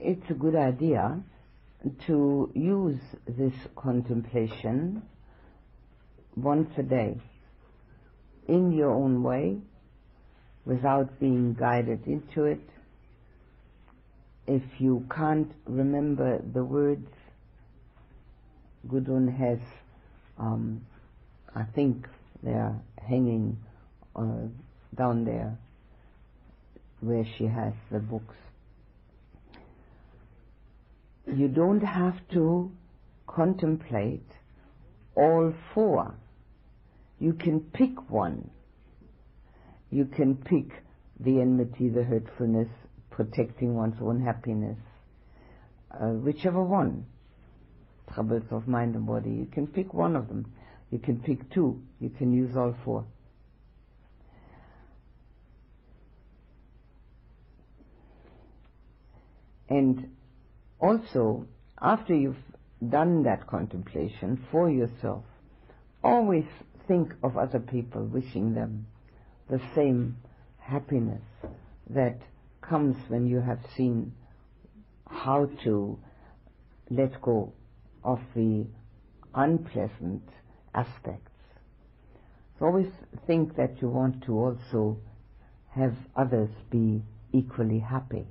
it's a good idea to use this contemplation once a day in your own way without being guided into it. If you can't remember the words, Gudrun has, um, I think they're hanging uh, down there where she has the books. You don't have to contemplate all four. You can pick one. You can pick the enmity, the hurtfulness, protecting one's own happiness, uh, whichever one. Troubles of mind and body. You can pick one of them. You can pick two. You can use all four. And also, after you've done that contemplation for yourself, always think of other people, wishing them the same happiness that comes when you have seen how to let go of the unpleasant aspects. So always think that you want to also have others be equally happy.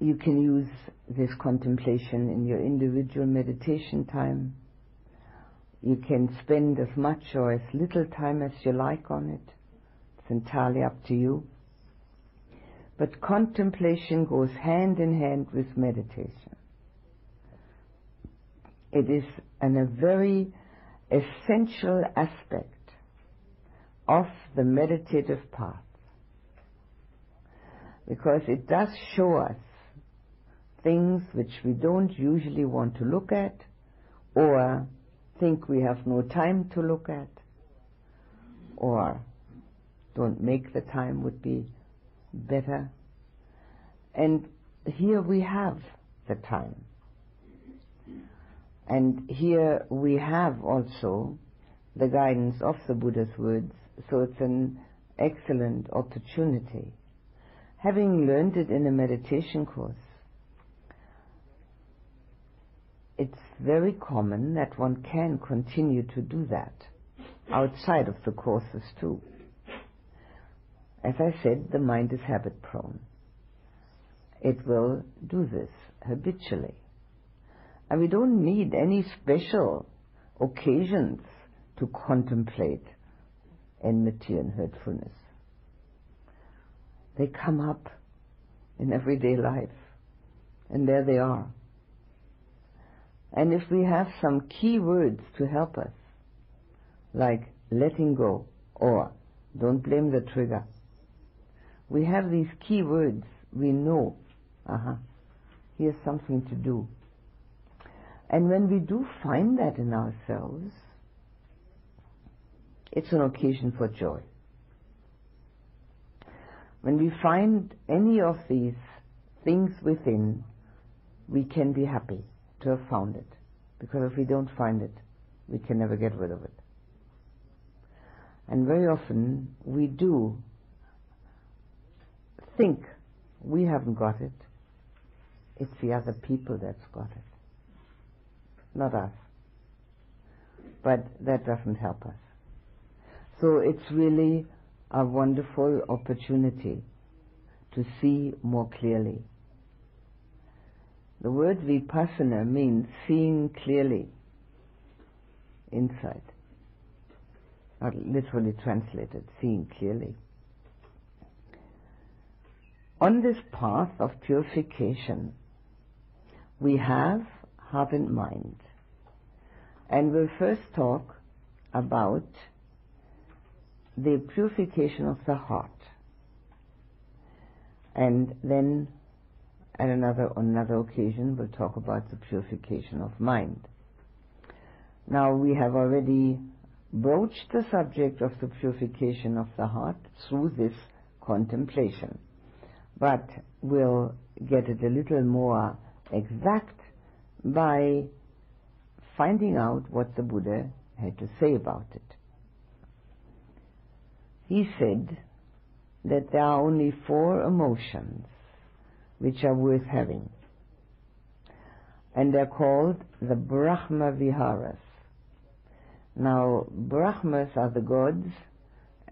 You can use this contemplation in your individual meditation time. You can spend as much or as little time as you like on it. It's entirely up to you. But contemplation goes hand in hand with meditation. It is an, a very essential aspect of the meditative path because it does show us things which we don't usually want to look at or think we have no time to look at or don't make the time would be better. And here we have the time. And here we have also the guidance of the Buddha's words, so it's an excellent opportunity. Having learned it in a meditation course, it's very common that one can continue to do that outside of the courses too. As I said, the mind is habit prone. It will do this habitually. And we don't need any special occasions to contemplate enmity and hurtfulness. They come up in everyday life, and there they are. And if we have some key words to help us, like letting go or don't blame the trigger, we have these key words, we know, uh-huh, here's something to do. And when we do find that in ourselves, it's an occasion for joy. When we find any of these things within, we can be happy to have found it. Because if we don't find it, we can never get rid of it. And very often we do think we haven't got it. It's the other people that's got it. Not us. But that doesn't help us. So it's really a wonderful opportunity to see more clearly the word vipassana means seeing clearly insight. Literally translated, seeing clearly. On this path of purification, we have heart and mind. And we'll first talk about the purification of the heart. And then and another, on another occasion, we'll talk about the purification of mind. Now, we have already broached the subject of the purification of the heart through this contemplation. But we'll get it a little more exact by finding out what the Buddha had to say about it. He said that there are only four emotions which are worth having. And they're called the Brahma Viharas. Now, Brahmas are the gods,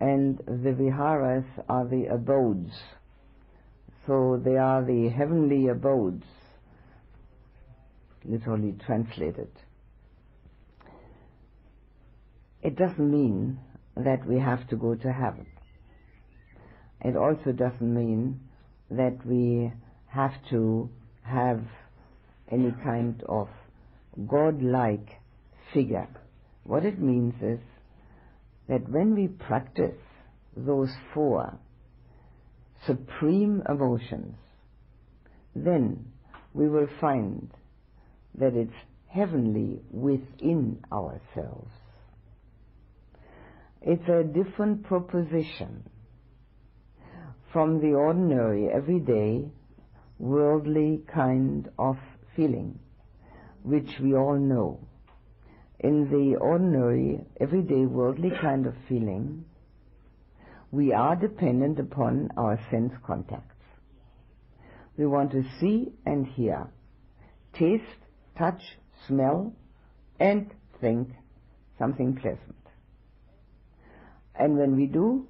and the Viharas are the abodes. So they are the heavenly abodes, literally translated. It doesn't mean that we have to go to heaven. It also doesn't mean that we have to have any kind of God-like figure. What it means is that when we practice those four supreme emotions, then we will find that it's heavenly within ourselves. It's a different proposition from the ordinary, everyday, worldly kind of feeling, which we all know. In the ordinary, everyday, worldly kind of feeling, we are dependent upon our sense contacts. We want to see and hear, taste, touch, smell, and think something pleasant. And when we do,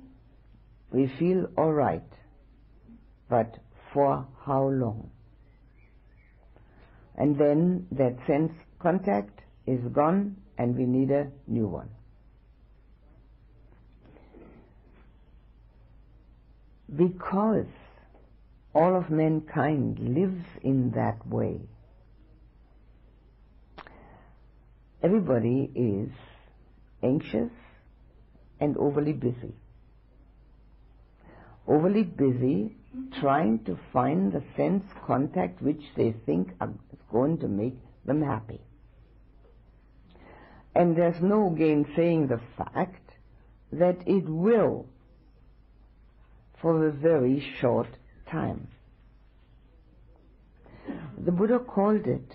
we feel all right. But for how long? And then that sense contact is gone and we need a new one. Because all of mankind lives in that way, everybody is anxious and overly busy. Overly busy trying to find the sense contact which they think is going to make them happy. And there's no gainsaying the fact that it will for a very short time. The Buddha called it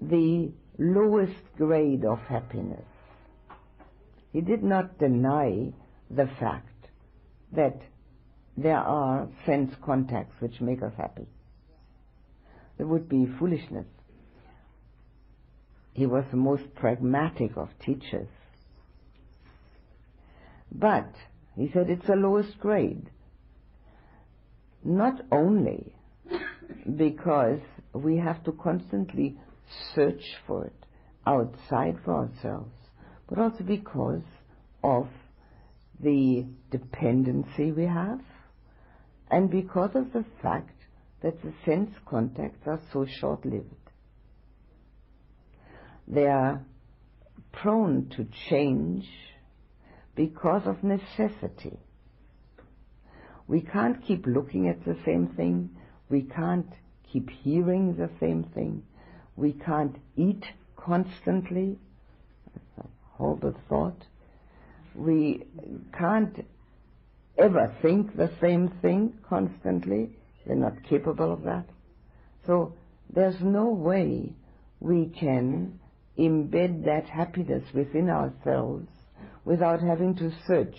the lowest grade of happiness. He did not deny the fact that there are sense contacts which make us happy. It would be foolishness. He was the most pragmatic of teachers. But he said it's the lowest grade. Not only because we have to constantly search for it outside for ourselves, but also because of the dependency we have and because of the fact that the sense contacts are so short-lived. They are prone to change because of necessity. We can't keep looking at the same thing. We can't keep hearing the same thing. We can't eat constantly. That's a horrible thought. We can't ever think the same thing constantly. They're not capable of that. So there's no way we can embed that happiness within ourselves without having to search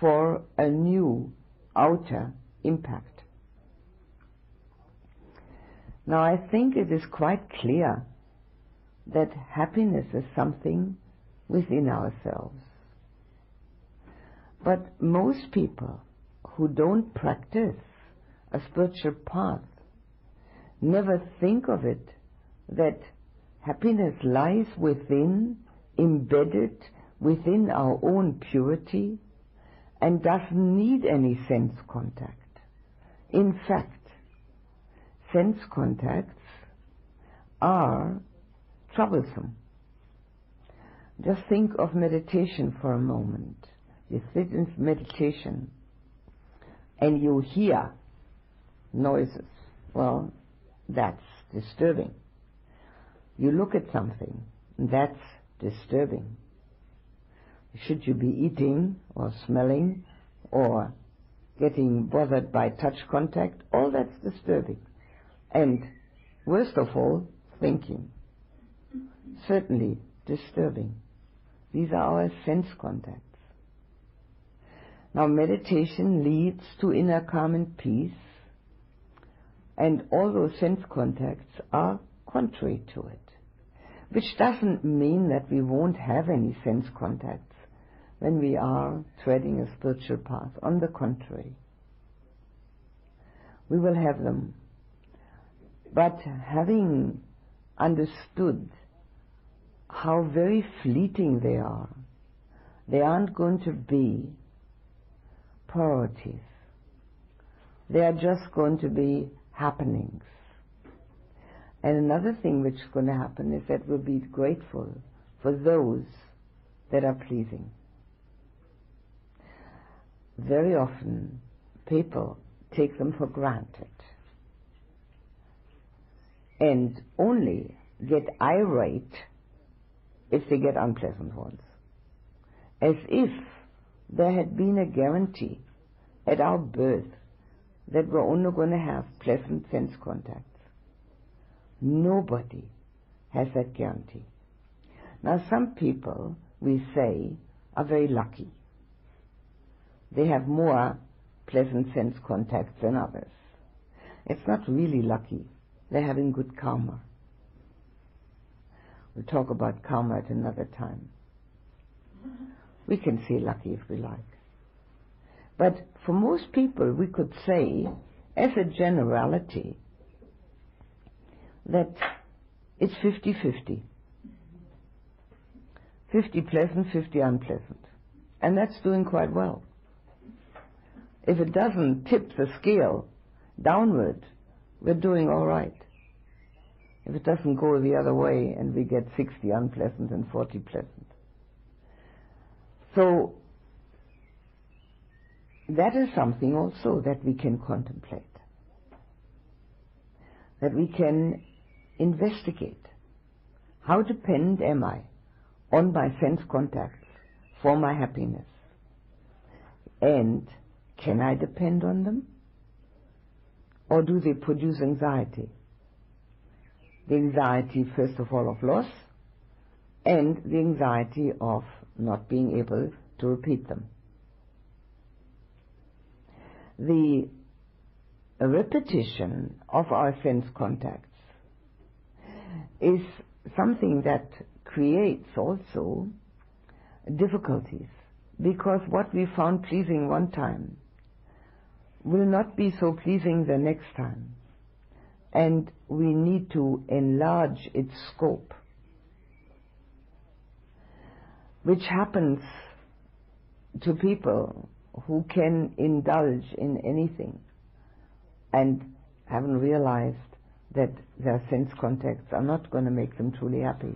for a new outer impact. Now I think it is quite clear that happiness is something within ourselves. But most people who don't practice a spiritual path never think of it that happiness lies within, embedded within our own purity and doesn't need any sense contact. In fact, sense contacts are troublesome. Just think of meditation for a moment you sit in meditation and you hear noises, well, that's disturbing. You look at something, that's disturbing. Should you be eating or smelling or getting bothered by touch contact, all that's disturbing. And worst of all, thinking. Certainly disturbing. These are our sense contacts. Now meditation leads to inner calm and peace And all those sense contacts are contrary to it. Which doesn't mean that we won't have any sense contacts when we are treading a spiritual path. On the contrary, we will have them. But having understood how very fleeting they are, they aren't going to be priorities. They are just going to be happenings. And another thing which is going to happen is that we'll be grateful for those that are pleasing. Very often, people take them for granted and only get irate if they get unpleasant ones. As if there had been a guarantee at our birth that we're only going to have pleasant sense contacts. Nobody has that guarantee. Now, some people, we say, are very lucky. They have more pleasant sense contacts than others. It's not really lucky. They're having good karma. We'll talk about karma at another time. We can say lucky if we like. But for most people, we could say, as a generality, that it's 50 50. 50 pleasant, 50 unpleasant. And that's doing quite well. If it doesn't tip the scale downward, we're doing all right. If it doesn't go the other way and we get 60 unpleasant and 40 pleasant. So that is something also that we can contemplate, that we can investigate. How dependent am I on my sense contacts for my happiness? And can I depend on them? Or do they produce anxiety? The anxiety, first of all, of loss, and the anxiety of not being able to repeat them the repetition of our sense contacts is something that creates also difficulties because what we found pleasing one time will not be so pleasing the next time and we need to enlarge its scope which happens to people who can indulge in anything and haven't realized that their sense contacts are not going to make them truly happy.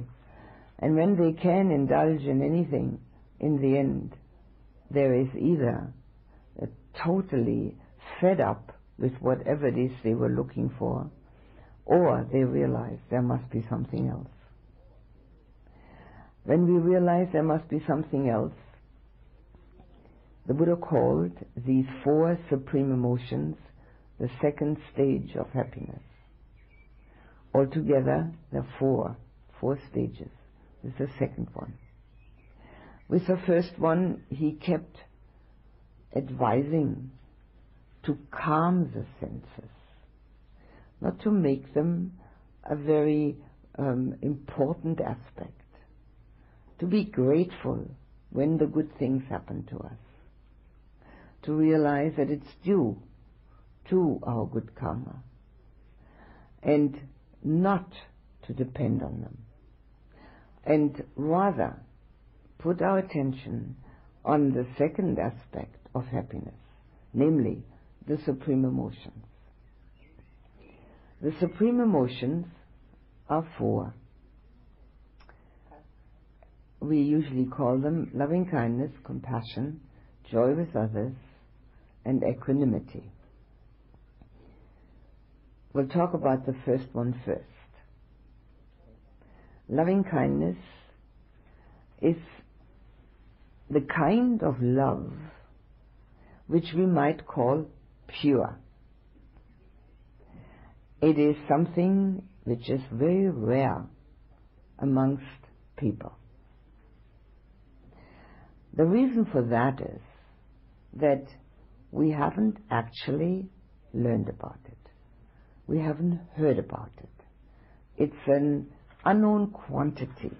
And when they can indulge in anything, in the end, there is either totally fed up with whatever it is they were looking for, or they realize there must be something else. When we realize there must be something else, the Buddha called these four supreme emotions the second stage of happiness. Altogether, there are four, four stages. This is the second one. With the first one, he kept advising to calm the senses, not to make them a very um, important aspect, to be grateful when the good things happen to us to realize that it's due to our good karma and not to depend on them and rather put our attention on the second aspect of happiness, namely the supreme emotions. The supreme emotions are four. We usually call them loving kindness, compassion, joy with others, and equanimity. We'll talk about the first one first. Loving kindness is the kind of love which we might call pure. It is something which is very rare amongst people. The reason for that is that we haven't actually learned about it. we haven't heard about it. It's an unknown quantity.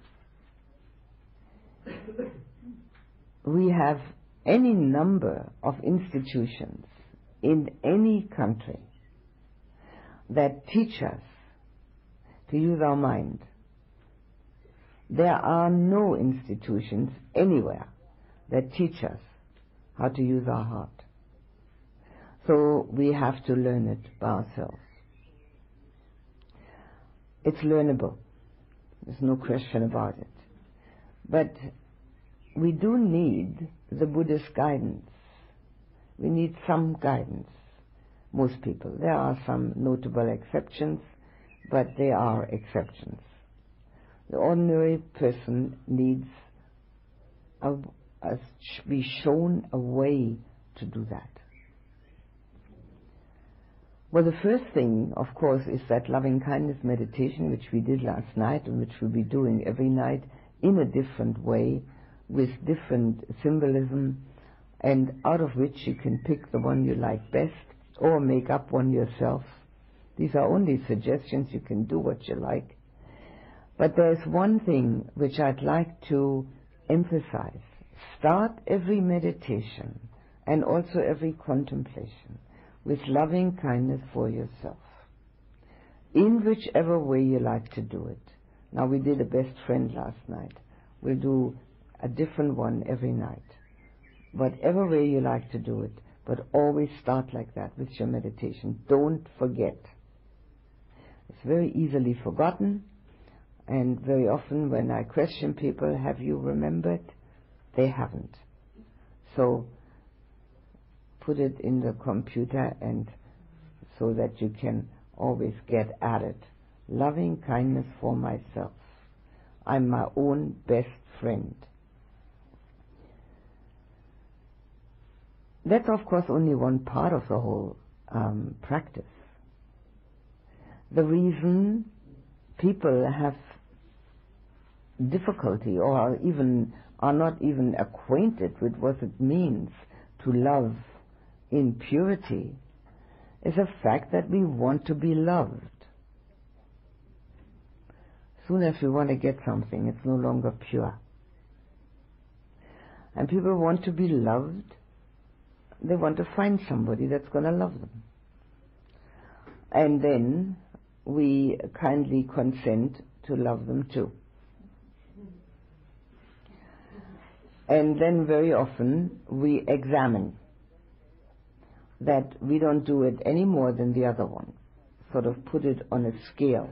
we have any number of institutions in any country that teach us to use our mind. There are no institutions anywhere that teach us how to use our heart. So we have to learn it by ourselves. It's learnable. There's no question about it. But we do need the Buddha's guidance. We need some guidance. Most people. There are some notable exceptions, but they are exceptions. The ordinary person needs a, a, be shown a way to do that. Well, the first thing, of course, is that loving kindness meditation, which we did last night and which we'll be doing every night in a different way with different symbolism and out of which you can pick the one you like best or make up one yourself. These are only suggestions. You can do what you like. But there's one thing which I'd like to emphasize. Start every meditation and also every contemplation with loving kindness for yourself. In whichever way you like to do it. Now we did a best friend last night. We'll do a different one every night. Whatever way you like to do it, but always start like that with your meditation. Don't forget. It's very easily forgotten, and very often when I question people, have you remembered? They haven't. So put it in the computer and so that you can always get at it. Loving kindness for myself. I'm my own best friend. That's, of course, only one part of the whole um, practice. The reason people have difficulty or even are not even acquainted with what it means to love in purity is the fact that we want to be loved. Soon as we want to get something, it's no longer pure. And people want to be loved they want to find somebody that's going to love them. And then we kindly consent to love them too. And then very often we examine that we don't do it any more than the other one. Sort of put it on a scale,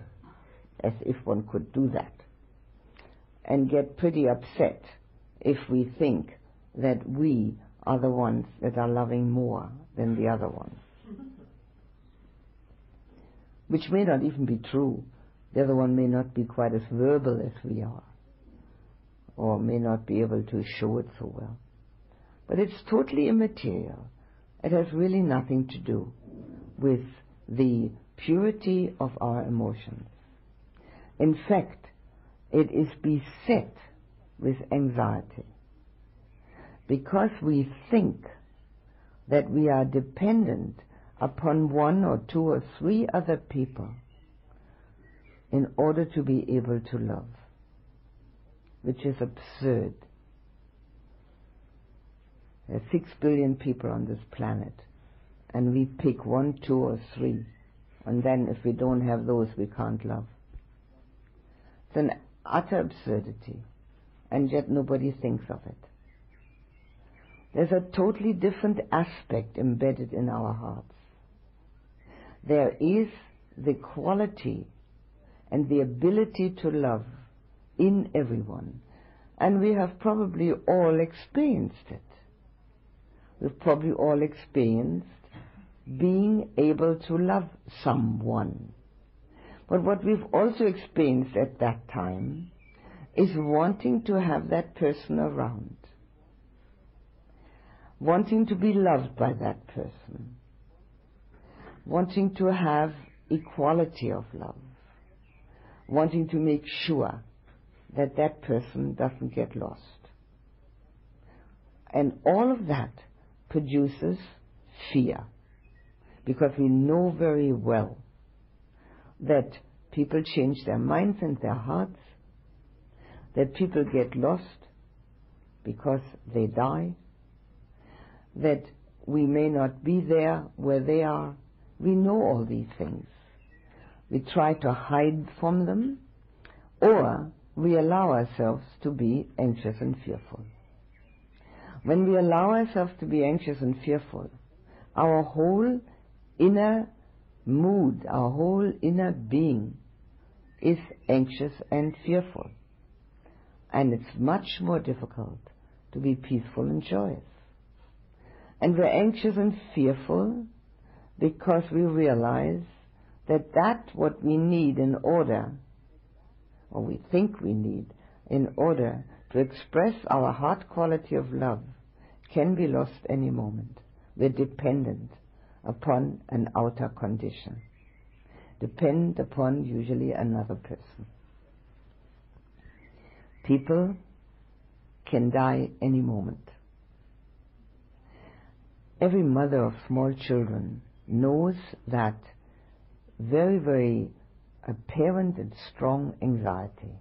as if one could do that. And get pretty upset if we think that we are the ones that are loving more than the other ones. Which may not even be true. The other one may not be quite as verbal as we are, or may not be able to show it so well. But it's totally immaterial. It has really nothing to do with the purity of our emotions. In fact, it is beset with anxiety because we think that we are dependent upon one or two or three other people in order to be able to love, which is absurd. There are six billion people on this planet, and we pick one, two, or three, and then if we don't have those, we can't love. It's an utter absurdity, and yet nobody thinks of it. There's a totally different aspect embedded in our hearts. There is the quality and the ability to love in everyone. And we have probably all experienced it. We've probably all experienced being able to love someone. But what we've also experienced at that time is wanting to have that person around wanting to be loved by that person, wanting to have equality of love, wanting to make sure that that person doesn't get lost. And all of that produces fear because we know very well that people change their minds and their hearts, that people get lost because they die, that we may not be there where they are. We know all these things. We try to hide from them, or we allow ourselves to be anxious and fearful. When we allow ourselves to be anxious and fearful, our whole inner mood, our whole inner being is anxious and fearful. And it's much more difficult to be peaceful and joyous. And we're anxious and fearful because we realize that that what we need in order, or we think we need, in order to express our heart quality of love can be lost any moment. We're dependent upon an outer condition. Depend upon usually another person. People can die any moment. Every mother of small children knows that very, very apparent and strong anxiety.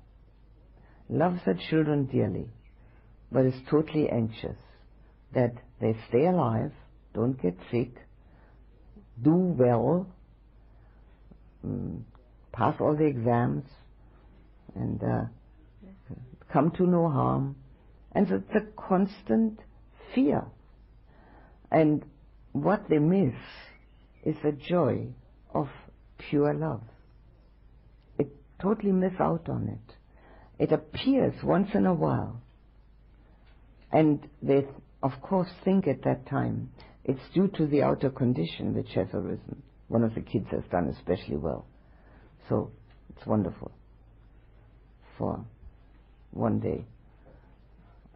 Loves her children dearly, but is totally anxious that they stay alive, don't get sick, do well, um, pass all the exams, and uh, come to no harm. And so it's a constant fear. And what they miss is the joy of pure love. It totally miss out on it. It appears once in a while. And they, of course, think at that time it's due to the outer condition which has arisen. One of the kids has done especially well. So it's wonderful for one day.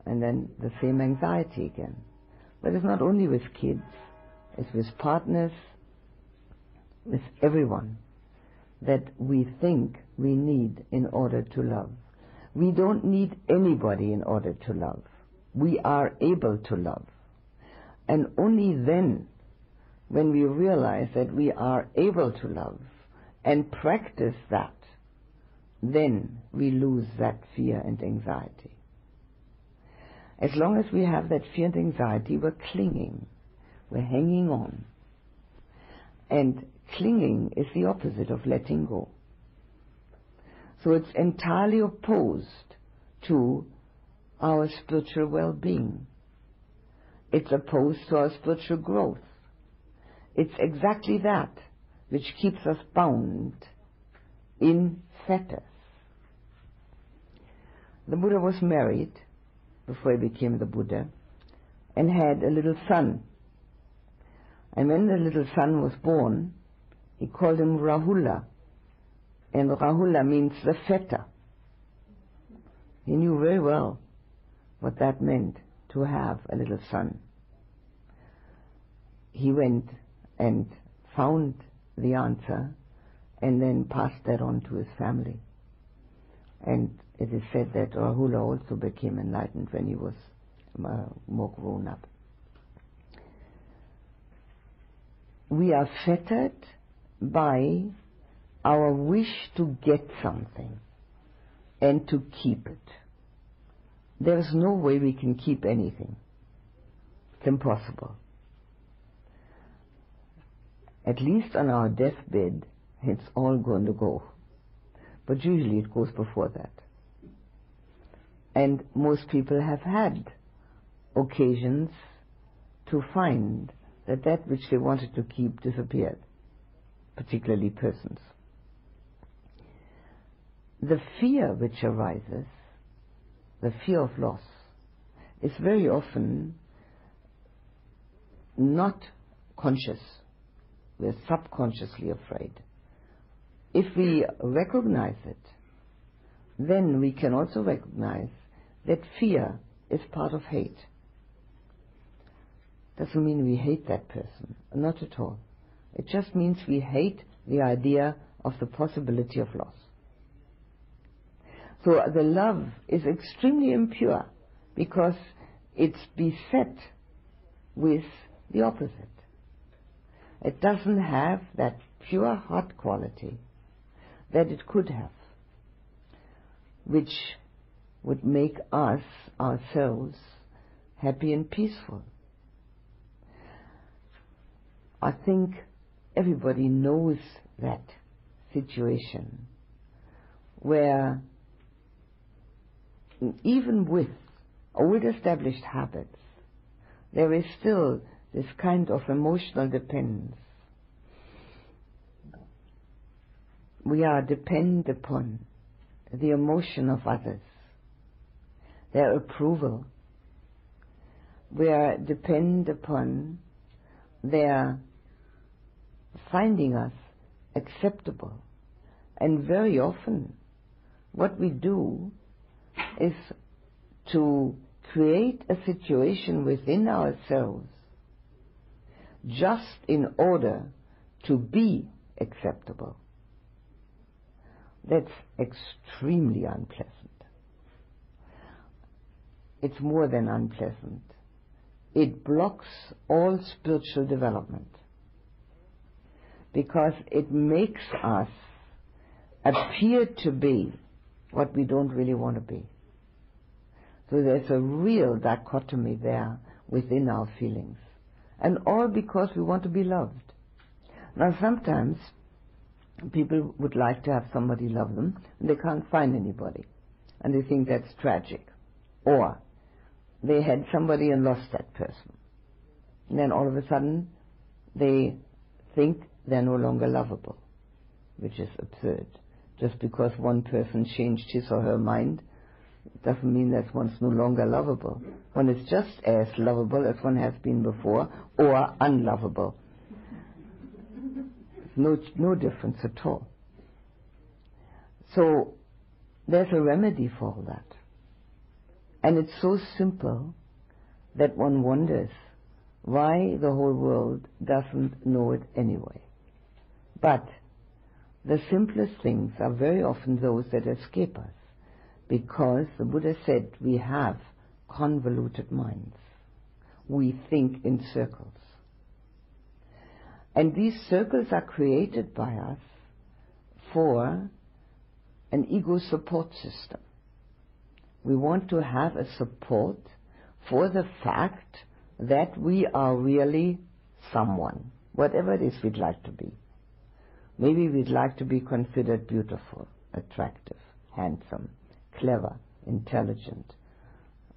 And then the same anxiety again. But it's not only with kids, it's with partners, with everyone that we think we need in order to love. We don't need anybody in order to love. We are able to love. And only then, when we realize that we are able to love and practice that, then we lose that fear and anxiety. As long as we have that fear and anxiety, we're clinging, we're hanging on. And clinging is the opposite of letting go. So it's entirely opposed to our spiritual well-being. It's opposed to our spiritual growth. It's exactly that which keeps us bound in fetters. The Buddha was married before he became the Buddha and had a little son. And when the little son was born, he called him Rahula. And Rahula means the fetter. He knew very well what that meant to have a little son. He went and found the answer and then passed that on to his family. And it is said that Rahula also became enlightened when he was uh, more grown up. We are fettered by our wish to get something and to keep it. There is no way we can keep anything. It's impossible. At least on our deathbed, it's all going to go. But usually it goes before that. And most people have had occasions to find that that which they wanted to keep disappeared particularly persons. The fear which arises, the fear of loss, is very often not conscious. We're subconsciously afraid. If we recognize it, then we can also recognize that fear is part of hate. Doesn't mean we hate that person, not at all. It just means we hate the idea of the possibility of loss. So the love is extremely impure because it's beset with the opposite. It doesn't have that pure heart quality that it could have, which would make us ourselves happy and peaceful. I think everybody knows that situation where even with old established habits, there is still this kind of emotional dependence. We are dependent upon the emotion of others, their approval. We are dependent upon their finding us acceptable. And very often, what we do is to create a situation within ourselves just in order to be acceptable. That's extremely unpleasant. It's more than unpleasant. It blocks all spiritual development because it makes us appear to be what we don't really want to be. So there's a real dichotomy there within our feelings. And all because we want to be loved. Now sometimes people would like to have somebody love them and they can't find anybody. And they think that's tragic. Or they had somebody and lost that person. And then all of a sudden they think they're no longer lovable, which is absurd. Just because one person changed his or her mind doesn't mean that one's no longer lovable. One is just as lovable as one has been before, or unlovable. No, no difference at all. So there's a remedy for all that. And it's so simple that one wonders why the whole world doesn't know it anyway. But the simplest things are very often those that escape us because the Buddha said we have convoluted minds. We think in circles. And these circles are created by us for an ego support system. We want to have a support for the fact that we are really someone, whatever it is we'd like to be. Maybe we'd like to be considered beautiful, attractive, handsome, clever, intelligent,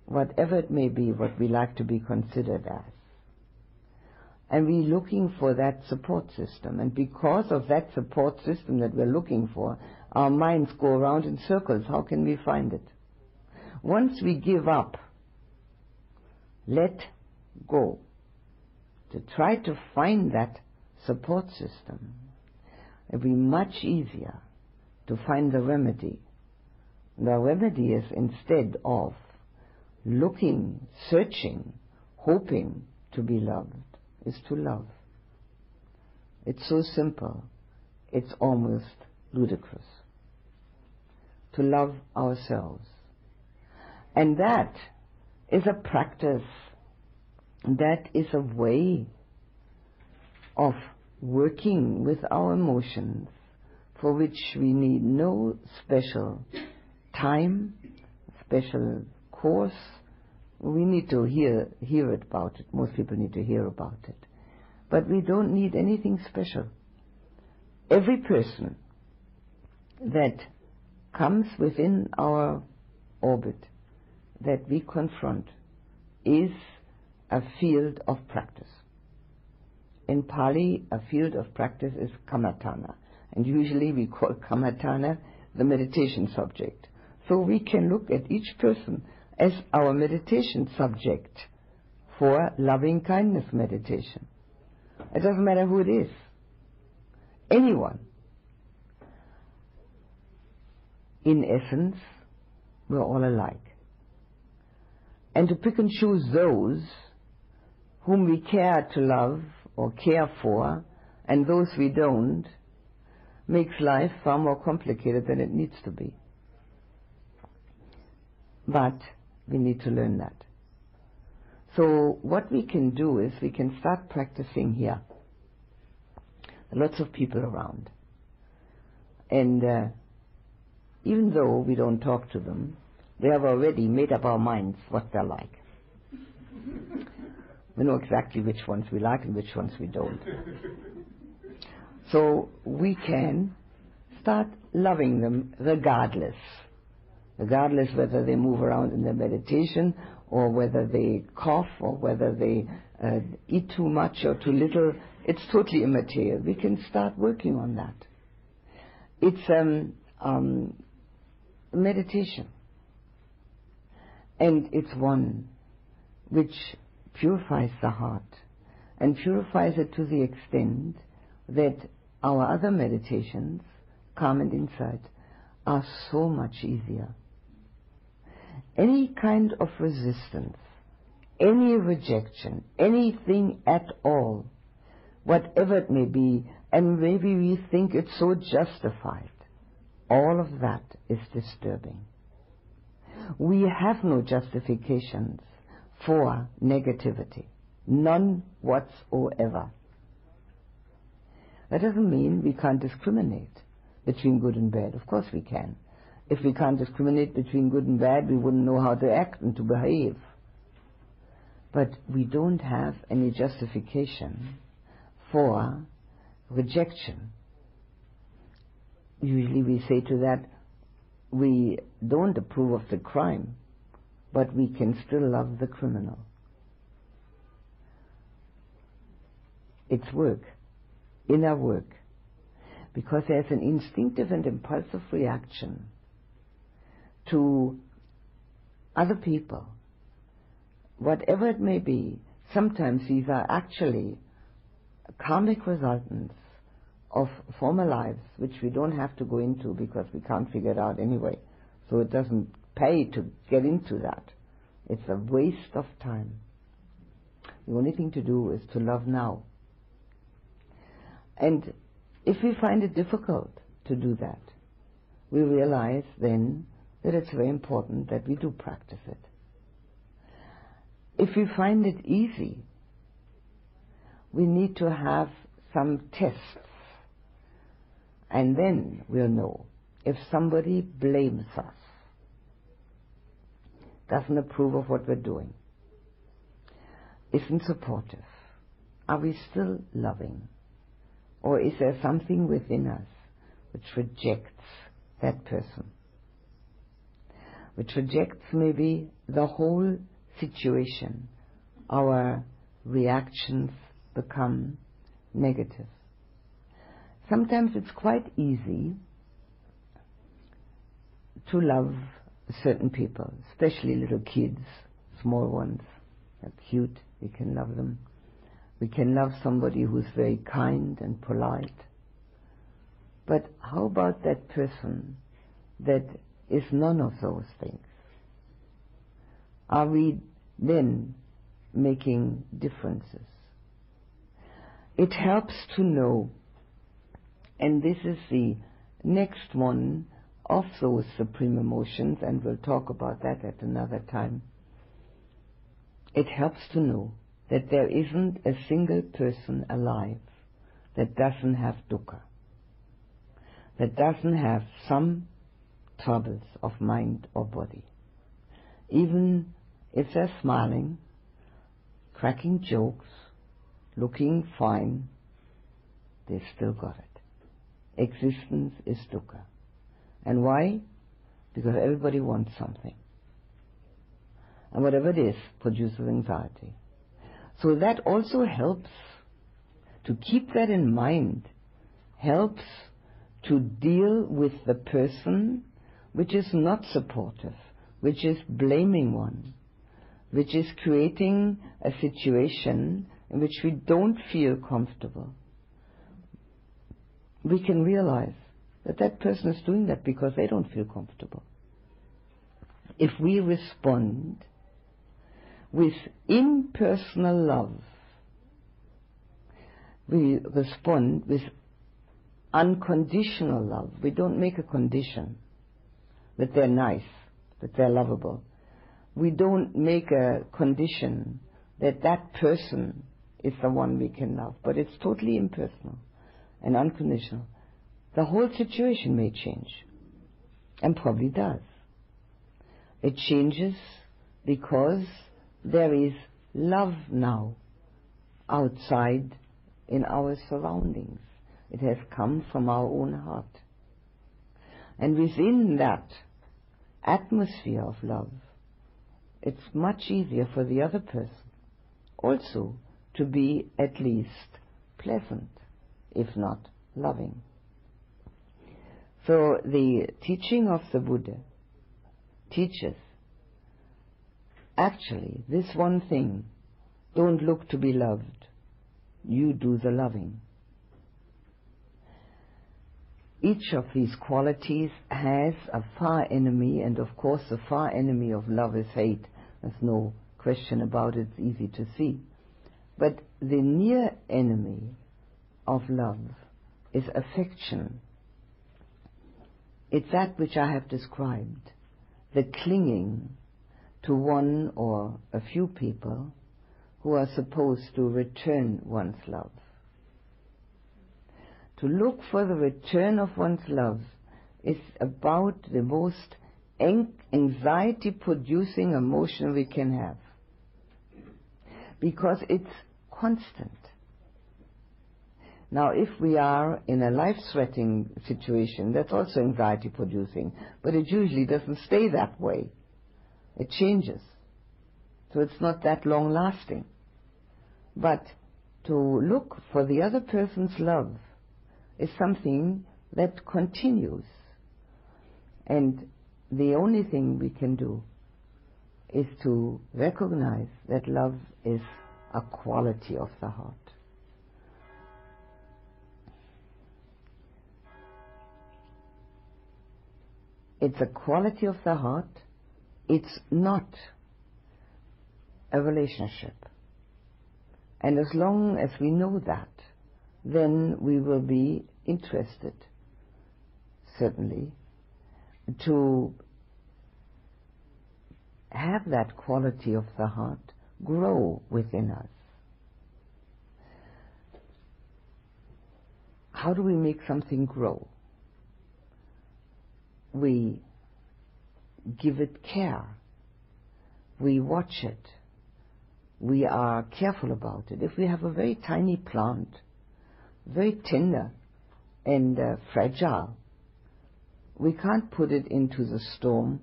whatever it may be, what we like to be considered as. And we're looking for that support system. And because of that support system that we're looking for, our minds go around in circles. How can we find it? Once we give up, let go, to try to find that support system, it'll be much easier to find the remedy the remedy is instead of looking, searching, hoping to be loved, is to love. It's so simple, it's almost ludicrous. To love ourselves. And that is a practice, that is a way of working with our emotions for which we need no special time, special course. We need to hear hear about it. Most people need to hear about it. But we don't need anything special. Every person that comes within our orbit that we confront is a field of practice. In Pali, a field of practice is kammatthana, and usually we call kammatthana the meditation subject. So we can look at each person as our meditation subject for loving kindness meditation. It doesn't matter who it is. Anyone. In essence, we're all alike. And to pick and choose those whom we care to love or care for and those we don't makes life far more complicated than it needs to be. But we need to learn that. So what we can do is we can start practicing here. Lots of people around. And uh, even though we don't talk to them, we have already made up our minds what they're like. we know exactly which ones we like and which ones we don't. So we can start loving them regardless. Regardless whether they move around in their meditation or whether they cough or whether they uh, eat too much or too little, it's totally immaterial. We can start working on that. It's um, um, meditation. And it's one which purifies the heart and purifies it to the extent that our other meditations, calm and insight, are so much easier. Any kind of resistance, any rejection, anything at all, whatever it may be, and maybe we think it's so justified, all of that is disturbing. We have no justifications for negativity, none whatsoever. That doesn't mean we can't discriminate between good and bad. Of course we can. If we can't discriminate between good and bad, we wouldn't know how to act and to behave. But we don't have any justification for rejection. Usually we say to that, we don't approve of the crime, but we can still love the criminal. It's work, inner work, because there's an instinctive and impulsive reaction to other people, whatever it may be. Sometimes these are actually karmic resultants of former lives, which we don't have to go into because we can't figure it out anyway. So it doesn't pay to get into that. It's a waste of time. The only thing to do is to love now. And if we find it difficult to do that, we realize then that it's very important that we do practice it. If we find it easy, we need to have some tests. And then we'll know if somebody blames us, doesn't approve of what we're doing, isn't supportive, are we still loving? Or is there something within us which rejects that person? Which rejects maybe the whole situation, our reactions become negative. Sometimes it's quite easy to love certain people, especially little kids, small ones. They're cute, we can love them. We can love somebody who's very kind and polite. But how about that person that is none of those things? Are we then making differences? It helps to know, and this is the next one of those supreme emotions, and we'll talk about that at another time. It helps to know that there isn't a single person alive that doesn't have dukkha, that doesn't have some troubles of mind or body. Even if they're smiling, cracking jokes, looking fine, they've still got it. Existence is dukkha. And why? Because everybody wants something. And whatever it is produces anxiety. So that also helps to keep that in mind, helps to deal with the person which is not supportive, which is blaming one, which is creating a situation in which we don't feel comfortable, we can realize that that person is doing that because they don't feel comfortable. If we respond with impersonal love, we respond with unconditional love. We don't make a condition that they're nice, that they're lovable. We don't make a condition that that person is the one we can love, but it's totally impersonal and unconditional. the whole situation may change, and probably does. It changes because there is love now outside in our surroundings. It has come from our own heart. And within that atmosphere of love, it's much easier for the other person also to be at least pleasant, if not loving. So the teaching of the Buddha teaches actually this one thing don't look to be loved, you do the loving. Each of these qualities has a far enemy, and of course, the far enemy of love is hate. There's no question about it, it's easy to see. But the near enemy of love is affection. It's that which I have described the clinging to one or a few people who are supposed to return one's love. To look for the return of one's love is about the most anxiety producing emotion we can have because it's constant. Now, if we are in a life threatening situation, that's also anxiety producing, but it usually doesn't stay that way. It changes. So it's not that long lasting. But to look for the other person's love is something that continues. And the only thing we can do is to recognize that love is a quality of the heart. It's a quality of the heart. It's not a relationship. And as long as we know that, then we will be interested, certainly, to have that quality of the heart grow within us. How do we make something grow? We give it care. We watch it. We are careful about it. If we have a very tiny plant, very tender and uh, fragile, we can't put it into the storm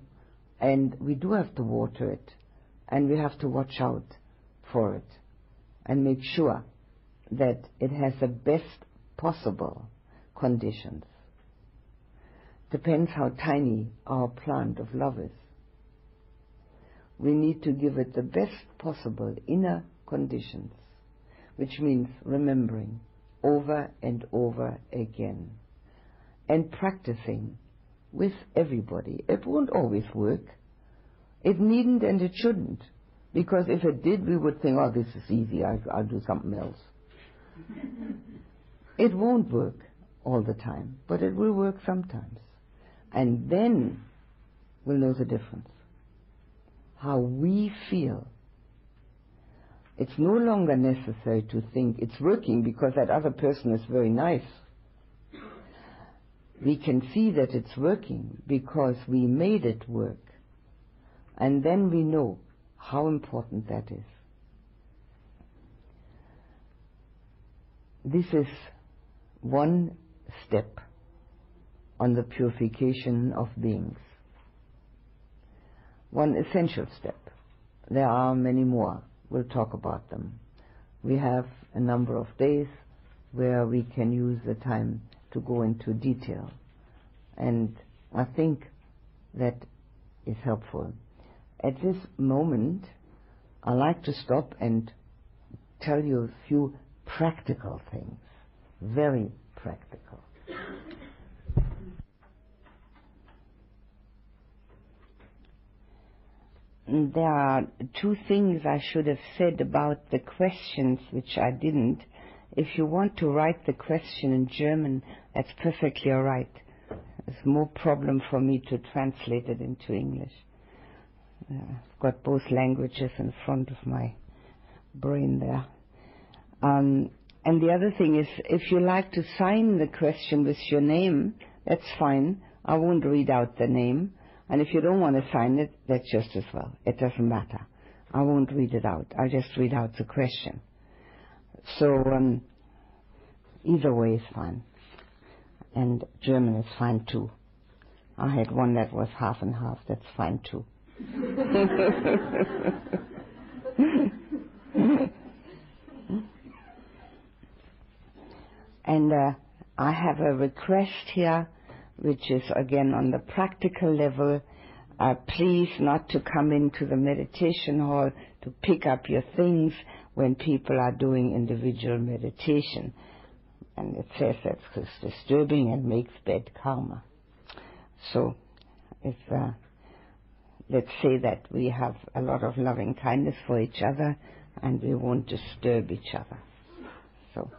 and we do have to water it and we have to watch out for it and make sure that it has the best possible conditions. Depends how tiny our plant of love is. We need to give it the best possible inner conditions, which means remembering over and over again and practicing with everybody. It won't always work. It needn't and it shouldn't. Because if it did, we would think, oh, this is easy, I, I'll do something else. it won't work all the time, but it will work sometimes. And then we'll know the difference. How we feel. It's no longer necessary to think it's working because that other person is very nice. We can see that it's working because we made it work. And then we know how important that is. This is one step on the purification of beings. One essential step. There are many more. We'll talk about them. We have a number of days where we can use the time to go into detail. And I think that is helpful. At this moment, I like to stop and tell you a few practical things. Very practical. There are two things I should have said about the questions which I didn't. If you want to write the question in German, that's perfectly all right. It's more problem for me to translate it into English. Uh, I've got both languages in front of my brain there. Um, and the other thing is, if you like to sign the question with your name, that's fine. I won't read out the name. And if you don't want to sign it, that's just as well. It doesn't matter. I won't read it out. I'll just read out the question. So, um, either way is fine. And German is fine too. I had one that was half and half. That's fine too. and uh, I have a request here, which is again on the practical level. Uh, please not to come into the meditation hall to pick up your things when people are doing individual meditation. And it says that's disturbing and makes bad karma. So, if uh, let's say that we have a lot of loving kindness for each other and we won't disturb each other. So.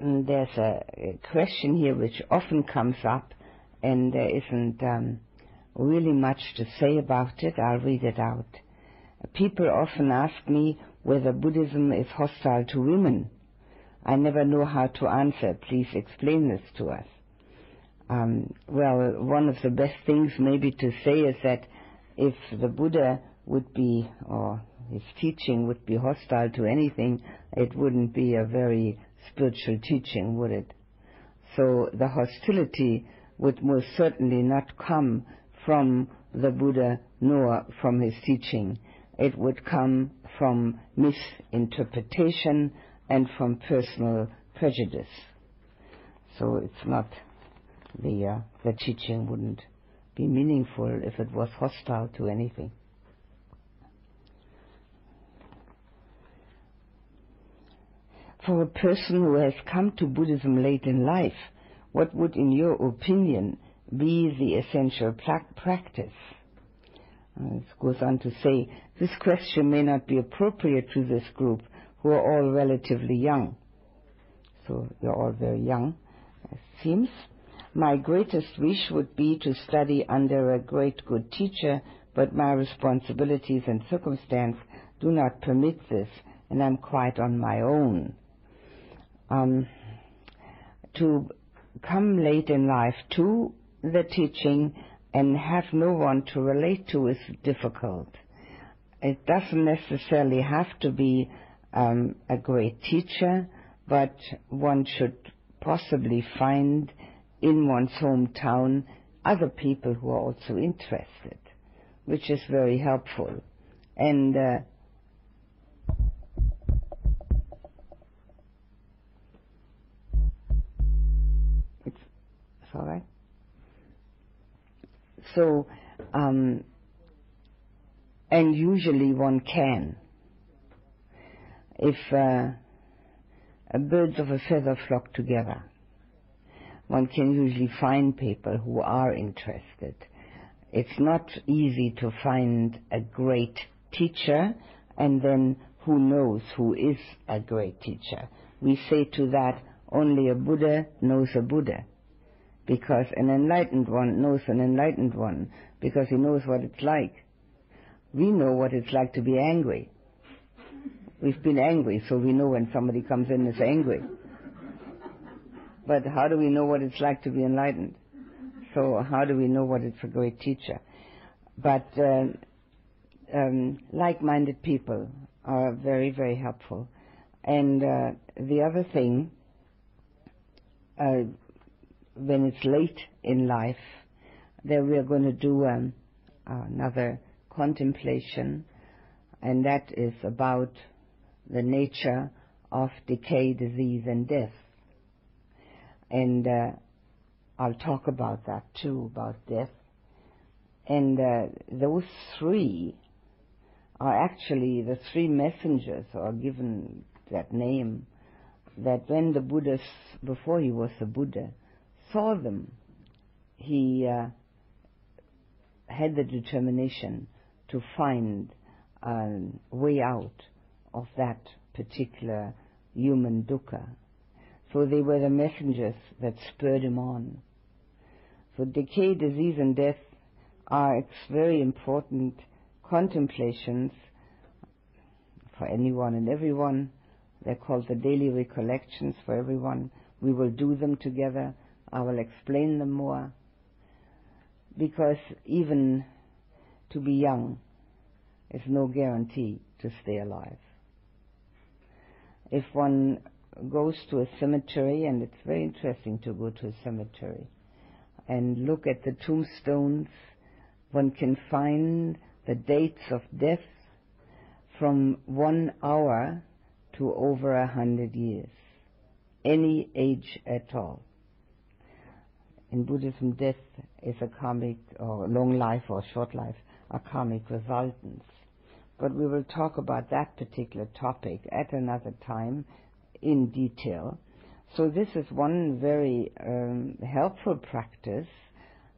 There's a, a, question here which often comes up, and there isn't um, really much to say about it. I'll read it out. People often ask me whether Buddhism is hostile to women. I never know how to answer. Please explain this to us. Um, well, one of the best things maybe to say is that if the Buddha would be, or his teaching would be hostile to anything, it wouldn't be a very spiritual teaching, would it? So the hostility would most certainly not come from the Buddha nor from his teaching. It would come from misinterpretation and from personal prejudice. So it's not the uh, the teaching wouldn't be meaningful if it was hostile to anything. For a person who has come to Buddhism late in life, what would, in your opinion, be the essential practice? Uh, it goes on to say, this question may not be appropriate to this group, who are all relatively young. So you're all very young, it seems. My greatest wish would be to study under a great good teacher, but my responsibilities and circumstance do not permit this, and I'm quite on my own. Um, to come late in life to the teaching and have no one to relate to is difficult. It doesn't necessarily have to be um, a great teacher, but one should possibly find in one's hometown other people who are also interested, which is very helpful. And uh, all right. So, um, and usually one can if uh, birds of a feather flock together. One can usually find people who are interested. It's not easy to find a great teacher, and then who knows who is a great teacher. We say to that, only a Buddha knows a Buddha. Because an enlightened one knows an enlightened one, because he knows what it's like. We know what it's like to be angry. We've been angry, so we know when somebody comes in is angry. But how do we know what it's like to be enlightened? So how do we know what it's a great teacher? But uh, um, like-minded people are very, very helpful. And uh, the other thing, uh, when it's late in life, then we are going to do um, another contemplation, and that is about the nature of decay, disease, and death. And uh, I'll talk about that too, about death. And uh, those three are actually the three messengers, or given that name, that when the Buddha, before he was a Buddha, saw them, he uh, had the determination to find a way out of that particular human dukkha. So they were the messengers that spurred him on. So decay, disease, and death are very important contemplations for anyone and everyone. They're called the daily recollections for everyone. We will do them together. I will explain them more. Because even to be young is no guarantee to stay alive. If one goes to a cemetery, and it's very interesting to go to a cemetery and look at the tombstones, one can find the dates of death from one hour to over a hundred years, any age at all. In Buddhism, death is a karmic, or long life or short life, a karmic resultance. But we will talk about that particular topic at another time in detail. So this is one very um, helpful practice,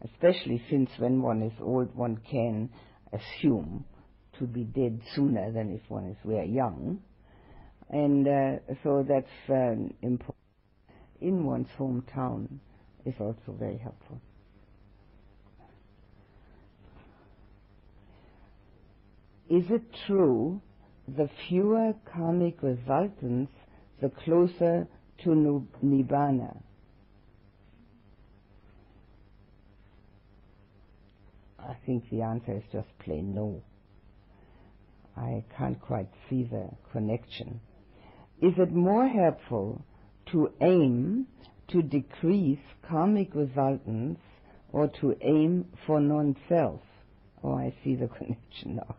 especially since when one is old, one can assume to be dead sooner than if one is very young. And uh, so that's um, important. In one's hometown is also very helpful. Is it true the fewer karmic resultants, the closer to Nibbana? I think the answer is just plain no. I can't quite see the connection. Is it more helpful to aim to decrease karmic resultants or to aim for non-self? Oh, I see the connection now.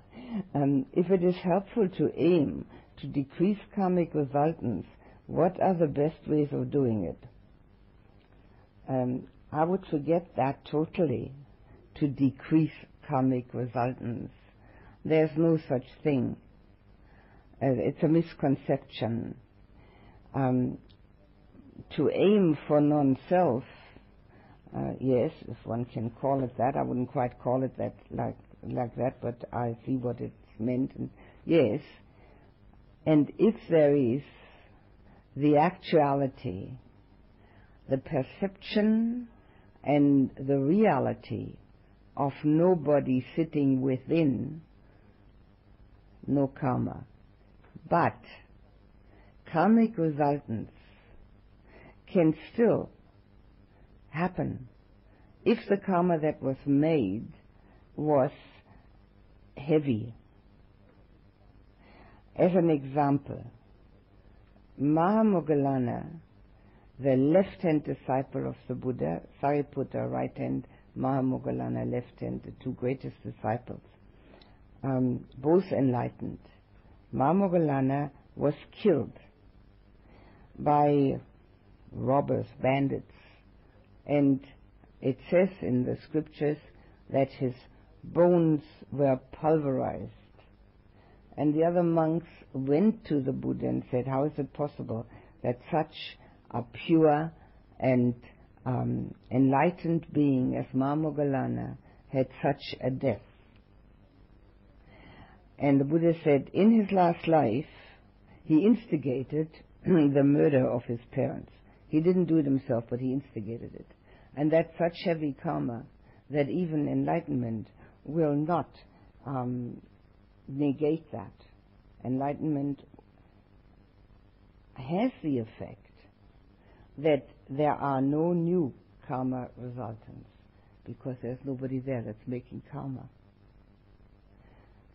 Um, if it is helpful to aim to decrease karmic resultants, what are the best ways of doing it? Um, I would forget that totally, to decrease karmic resultants. There's no such thing. Uh, it's a misconception. Um, to aim for non-self, uh, yes, if one can call it that, I wouldn't quite call it that like like that, but I see what it's meant. And yes, and if there is the actuality, the perception and the reality of nobody sitting within, no karma. But karmic resultants can still happen if the karma that was made was heavy. As an example, Mahamoggallana, the left-hand disciple of the Buddha, Sariputta, right hand, Mahamoggallana, left hand, the two greatest disciples, um, both enlightened. Mahamoggallana was killed by robbers, bandits, and it says in the scriptures that his bones were pulverized. And the other monks went to the Buddha and said, How is it possible that such a pure and um, enlightened being as Mahamoggallana had such a death? And the Buddha said, in his last life, he instigated the murder of his parents. He didn't do it himself, but he instigated it. And that's such heavy karma that even enlightenment will not um, negate that. Enlightenment has the effect that there are no new karma resultants because there's nobody there that's making karma,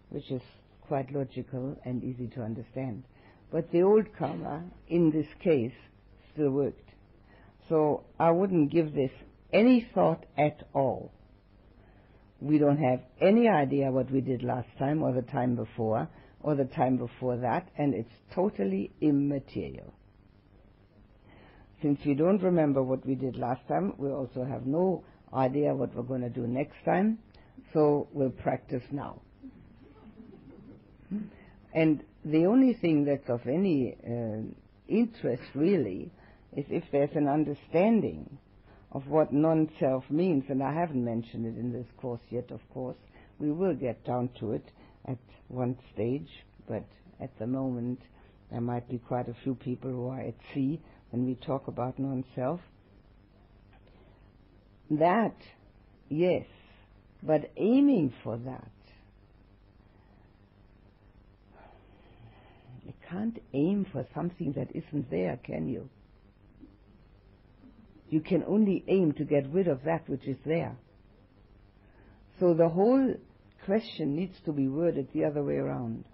which is quite logical and easy to understand. But the old karma, in this case, still worked. So I wouldn't give this any thought at all we don't have any idea what we did last time or the time before or the time before that, and it's totally immaterial. Since we don't remember what we did last time, we also have no idea what we're going to do next time, so we'll practice now. And the only thing that's of any uh, interest really is if there's an understanding of what non-self means, and I haven't mentioned it in this course yet, of course. We will get down to it at one stage, but at the moment there might be quite a few people who are at sea when we talk about non-self. That, yes, But aiming for that, you can't aim for something that isn't there, can you? You can only aim to get rid of that which is there. So the whole question needs to be worded the other way around.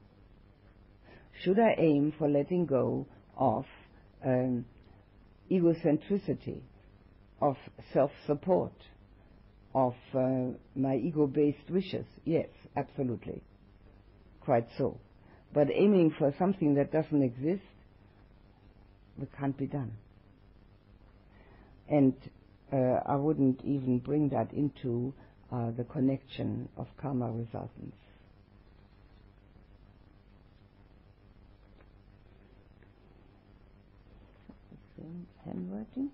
Should I aim for letting go of um, egocentricity, of self-support, of uh, my ego-based wishes? Yes, absolutely. Quite so. But aiming for something that doesn't exist, it can't be done. And uh, I wouldn't even bring that into uh, the connection of karma resultants. Handwriting?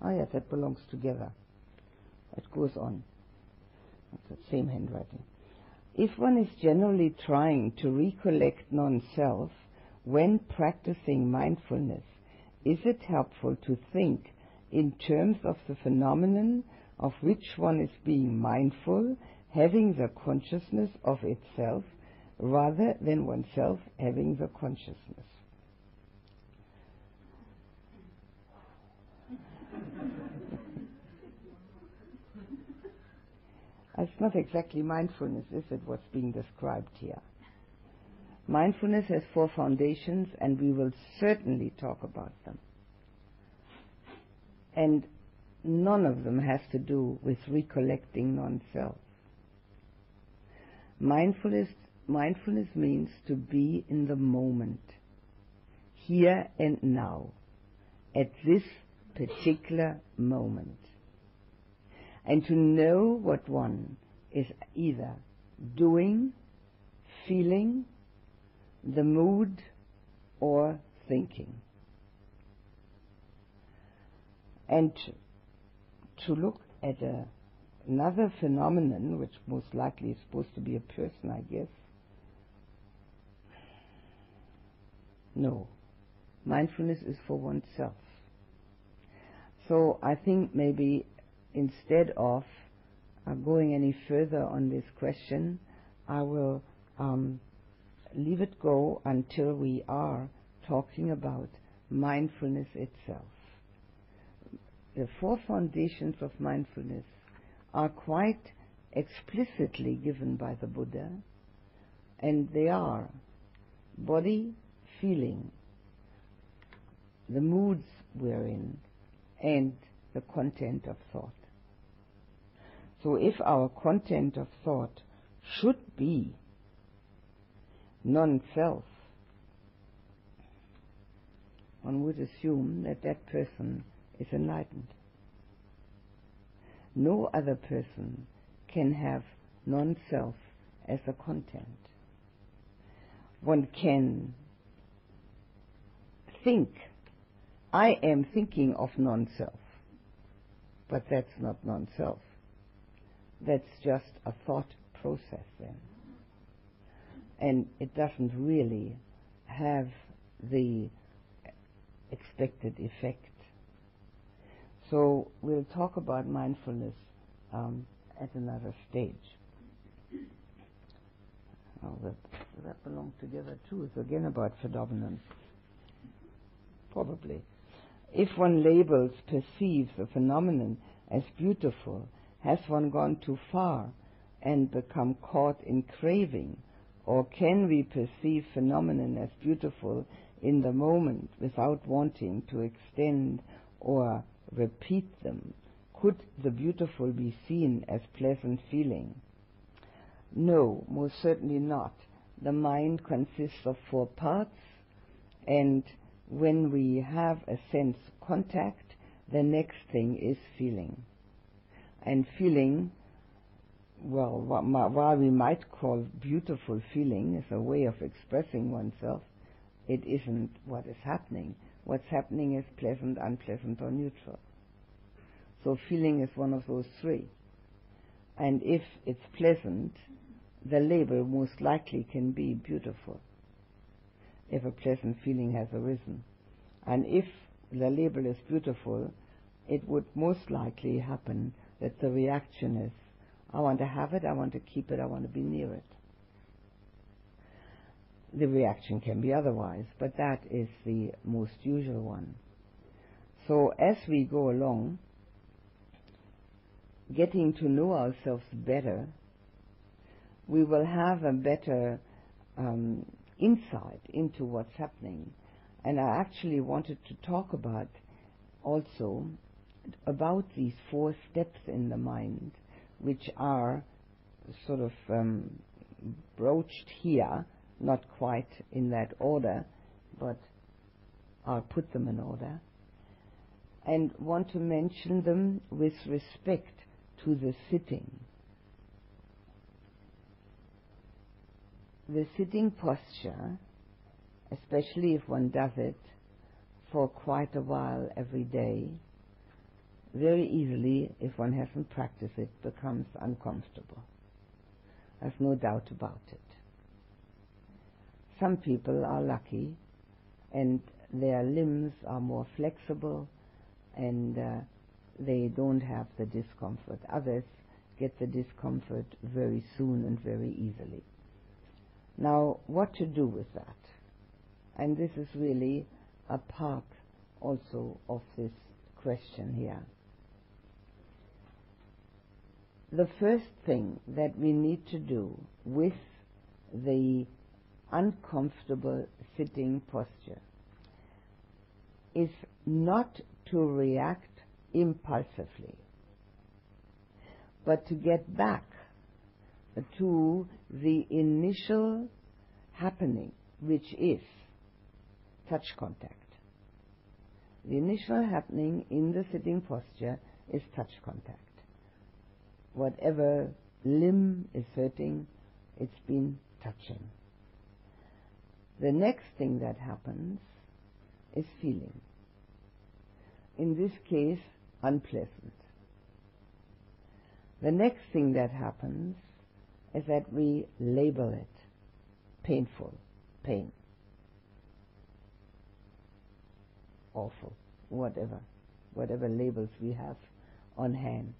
Oh, yes, that belongs together. It goes on. It's the same handwriting. If one is generally trying to recollect non self when practicing mindfulness, is it helpful to think in terms of the phenomenon of which one is being mindful, having the consciousness of itself, rather than oneself having the consciousness. it's not exactly mindfulness, is it, what's being described here? Mindfulness has four foundations, and we will certainly talk about them. And none of them has to do with recollecting non-self. Mindfulness, mindfulness means to be in the moment, here and now, at this particular moment. And to know what one is either doing, feeling, the mood, or thinking. And to look at a, another phenomenon, which most likely is supposed to be a person, I guess. No. Mindfulness is for oneself. So I think maybe instead of uh, going any further on this question, I will um, leave it go until we are talking about mindfulness itself the four foundations of mindfulness are quite explicitly given by the Buddha, and they are body, feeling, the moods we're in, and the content of thought. So if our content of thought should be non-self, one would assume that that person is enlightened. No other person can have non self as a content. One can think, I am thinking of non self, but that's not non self. That's just a thought process then. And it doesn't really have the expected effect so we'll talk about mindfulness um, at another stage. Oh, that, that belongs together too. It's again about phenomenon. Probably. If one labels, perceives a phenomenon as beautiful, has one gone too far and become caught in craving? Or can we perceive phenomenon as beautiful in the moment without wanting to extend or repeat them, could the beautiful be seen as pleasant feeling? No, most certainly not. The mind consists of four parts, and when we have a sense contact, the next thing is feeling. And feeling, well, while we might call beautiful feeling as a way of expressing oneself, it isn't what is happening. What's happening is pleasant, unpleasant, or neutral. So feeling is one of those three. And if it's pleasant, the label most likely can be beautiful if a pleasant feeling has arisen. And if the label is beautiful, it would most likely happen that the reaction is, I want to have it, I want to keep it, I want to be near it. The reaction can be otherwise, but that is the most usual one. So as we go along, getting to know ourselves better, we will have a better um, insight into what's happening. And I actually wanted to talk about also about these four steps in the mind, which are sort of um, broached here, not quite in that order, but I'll put them in order, and want to mention them with respect to the sitting. The sitting posture, especially if one does it for quite a while every day, very easily, if one hasn't practiced it, becomes uncomfortable. There's no doubt about it. Some people are lucky and their limbs are more flexible and uh, they don't have the discomfort. Others get the discomfort very soon and very easily. Now, what to do with that? And this is really a part also of this question here. The first thing that we need to do with the uncomfortable sitting posture is not to react impulsively, but to get back to the initial happening, which is touch contact. The initial happening in the sitting posture is touch contact. Whatever limb is hurting, it's been touching. The next thing that happens is feeling. In this case, unpleasant. The next thing that happens is that we label it painful, pain, awful, whatever, whatever labels we have on hand.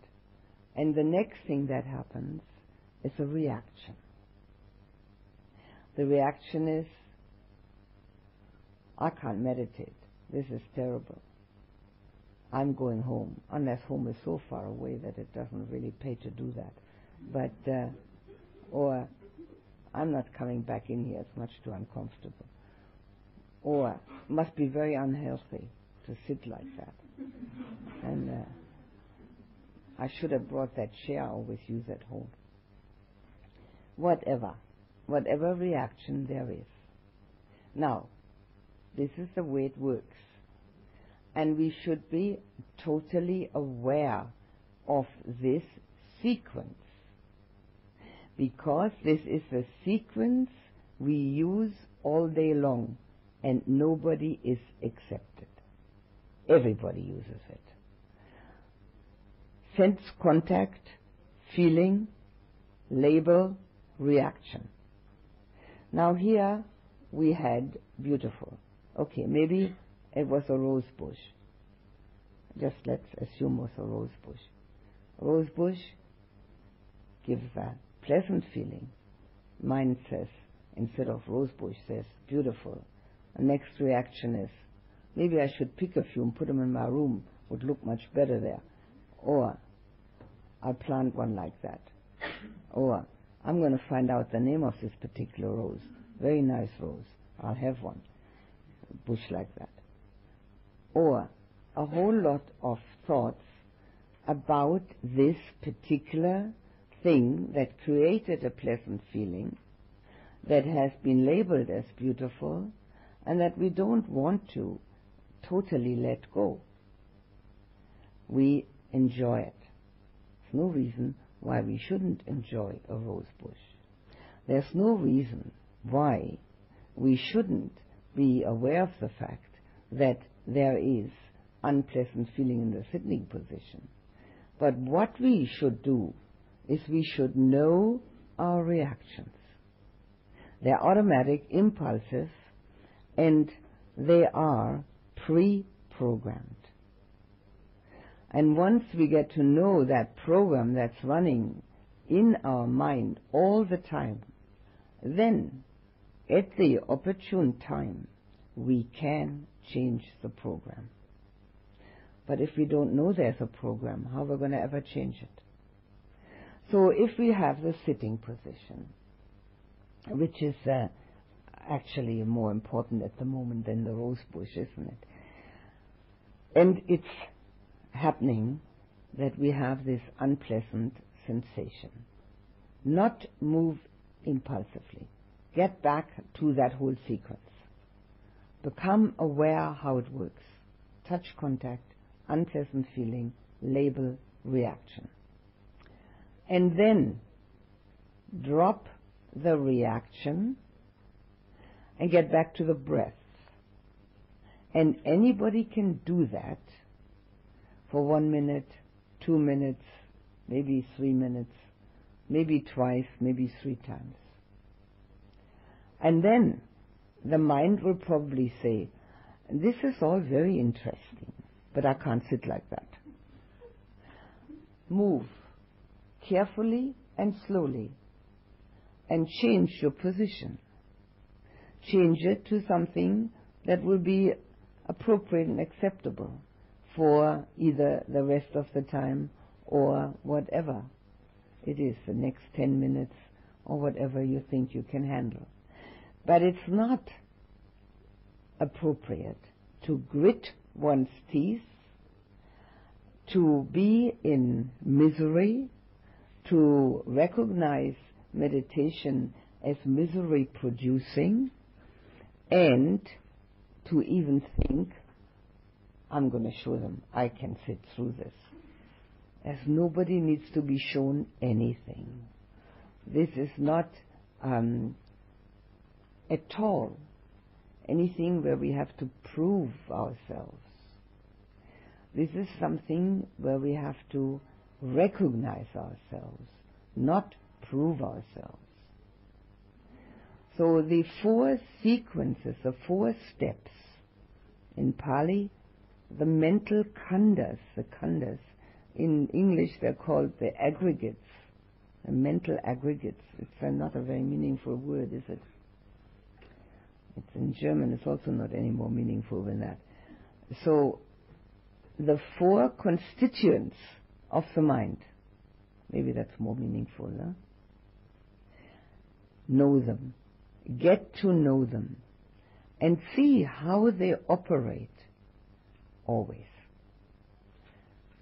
And the next thing that happens is a reaction. The reaction is, I can't meditate. This is terrible. I'm going home, unless home is so far away that it doesn't really pay to do that. But, uh, or I'm not coming back in here, it's much too uncomfortable. Or must be very unhealthy to sit like that. And uh, I should have brought that chair I always use at home. Whatever, whatever reaction there is. Now, this is the way it works. And we should be totally aware of this sequence. Because this is a sequence we use all day long and nobody is accepted. Everybody uses it. Sense contact, feeling, label, reaction. Now here we had beautiful. Okay, maybe it was a rose bush. Just let's assume it was a rose bush. Rose bush gives a pleasant feeling. Mind says, instead of rose bush, says beautiful. The next reaction is, maybe I should pick a few and put them in my room. Would look much better there. Or, I'll plant one like that. Or, I'm going to find out the name of this particular rose. Very nice rose. I'll have one. Bush like that or a whole lot of thoughts about this particular thing that created a pleasant feeling that has been labeled as beautiful and that we don't want to totally let go. We enjoy it. There's no reason why we shouldn't enjoy a rose bush. There's no reason why we shouldn't be aware of the fact that there is unpleasant feeling in the sitting position. But what we should do is we should know our reactions. They're automatic impulses and they are pre-programmed. And once we get to know that program that's running in our mind all the time, then at the opportune time, we can change the program. But if we don't know there's a program, how are we going to ever change it? So if we have the sitting position, which is uh, actually more important at the moment than the rose bush, isn't it? And it's happening that we have this unpleasant sensation. Not move impulsively. Get back to that whole sequence. Become aware how it works. Touch contact, unpleasant feeling, label, reaction. And then drop the reaction and get back to the breath. And anybody can do that for one minute, two minutes, maybe three minutes, maybe twice, maybe three times. And then the mind will probably say, This is all very interesting, but I can't sit like that. Move carefully and slowly and change your position. Change it to something that will be appropriate and acceptable for either the rest of the time or whatever it is, the next 10 minutes or whatever you think you can handle. But it's not appropriate to grit one's teeth, to be in misery, to recognize meditation as misery producing, and to even think, I'm going to show them I can sit through this. As nobody needs to be shown anything. This is not um, at all anything where we have to prove ourselves. This is something where we have to recognize ourselves, not prove ourselves. So the four sequences, the four steps in Pali, the mental khandhas, the khandhas, in English they're called the aggregates, the mental aggregates. It's not a very meaningful word, is it? It's in German, it's also not any more meaningful than that. So, the four constituents of the mind, maybe that's more meaningful, huh? Know them. Get to know them. And see how they operate always.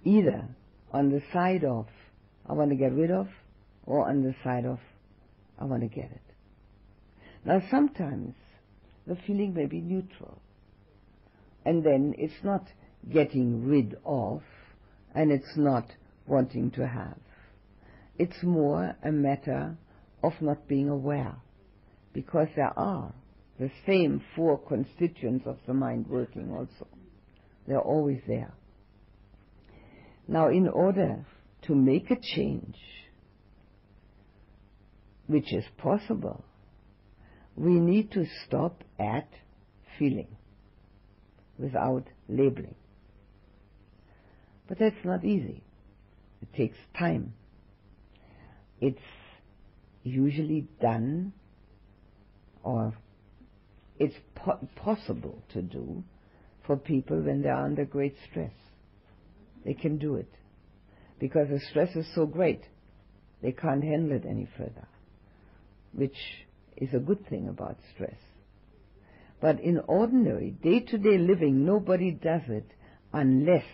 Either on the side of, I want to get rid of, or on the side of, I want to get it. Now sometimes the feeling may be neutral. And then it's not getting rid of, and it's not wanting to have. It's more a matter of not being aware, because there are the same four constituents of the mind working also. They're always there. Now, in order to make a change, which is possible, we need to stop at feeling without labeling. But that's not easy. It takes time. It's usually done or it's po- possible to do for people when they are under great stress. They can do it because the stress is so great they can't handle it any further, which is a good thing about stress. But in ordinary, day to day living, nobody does it unless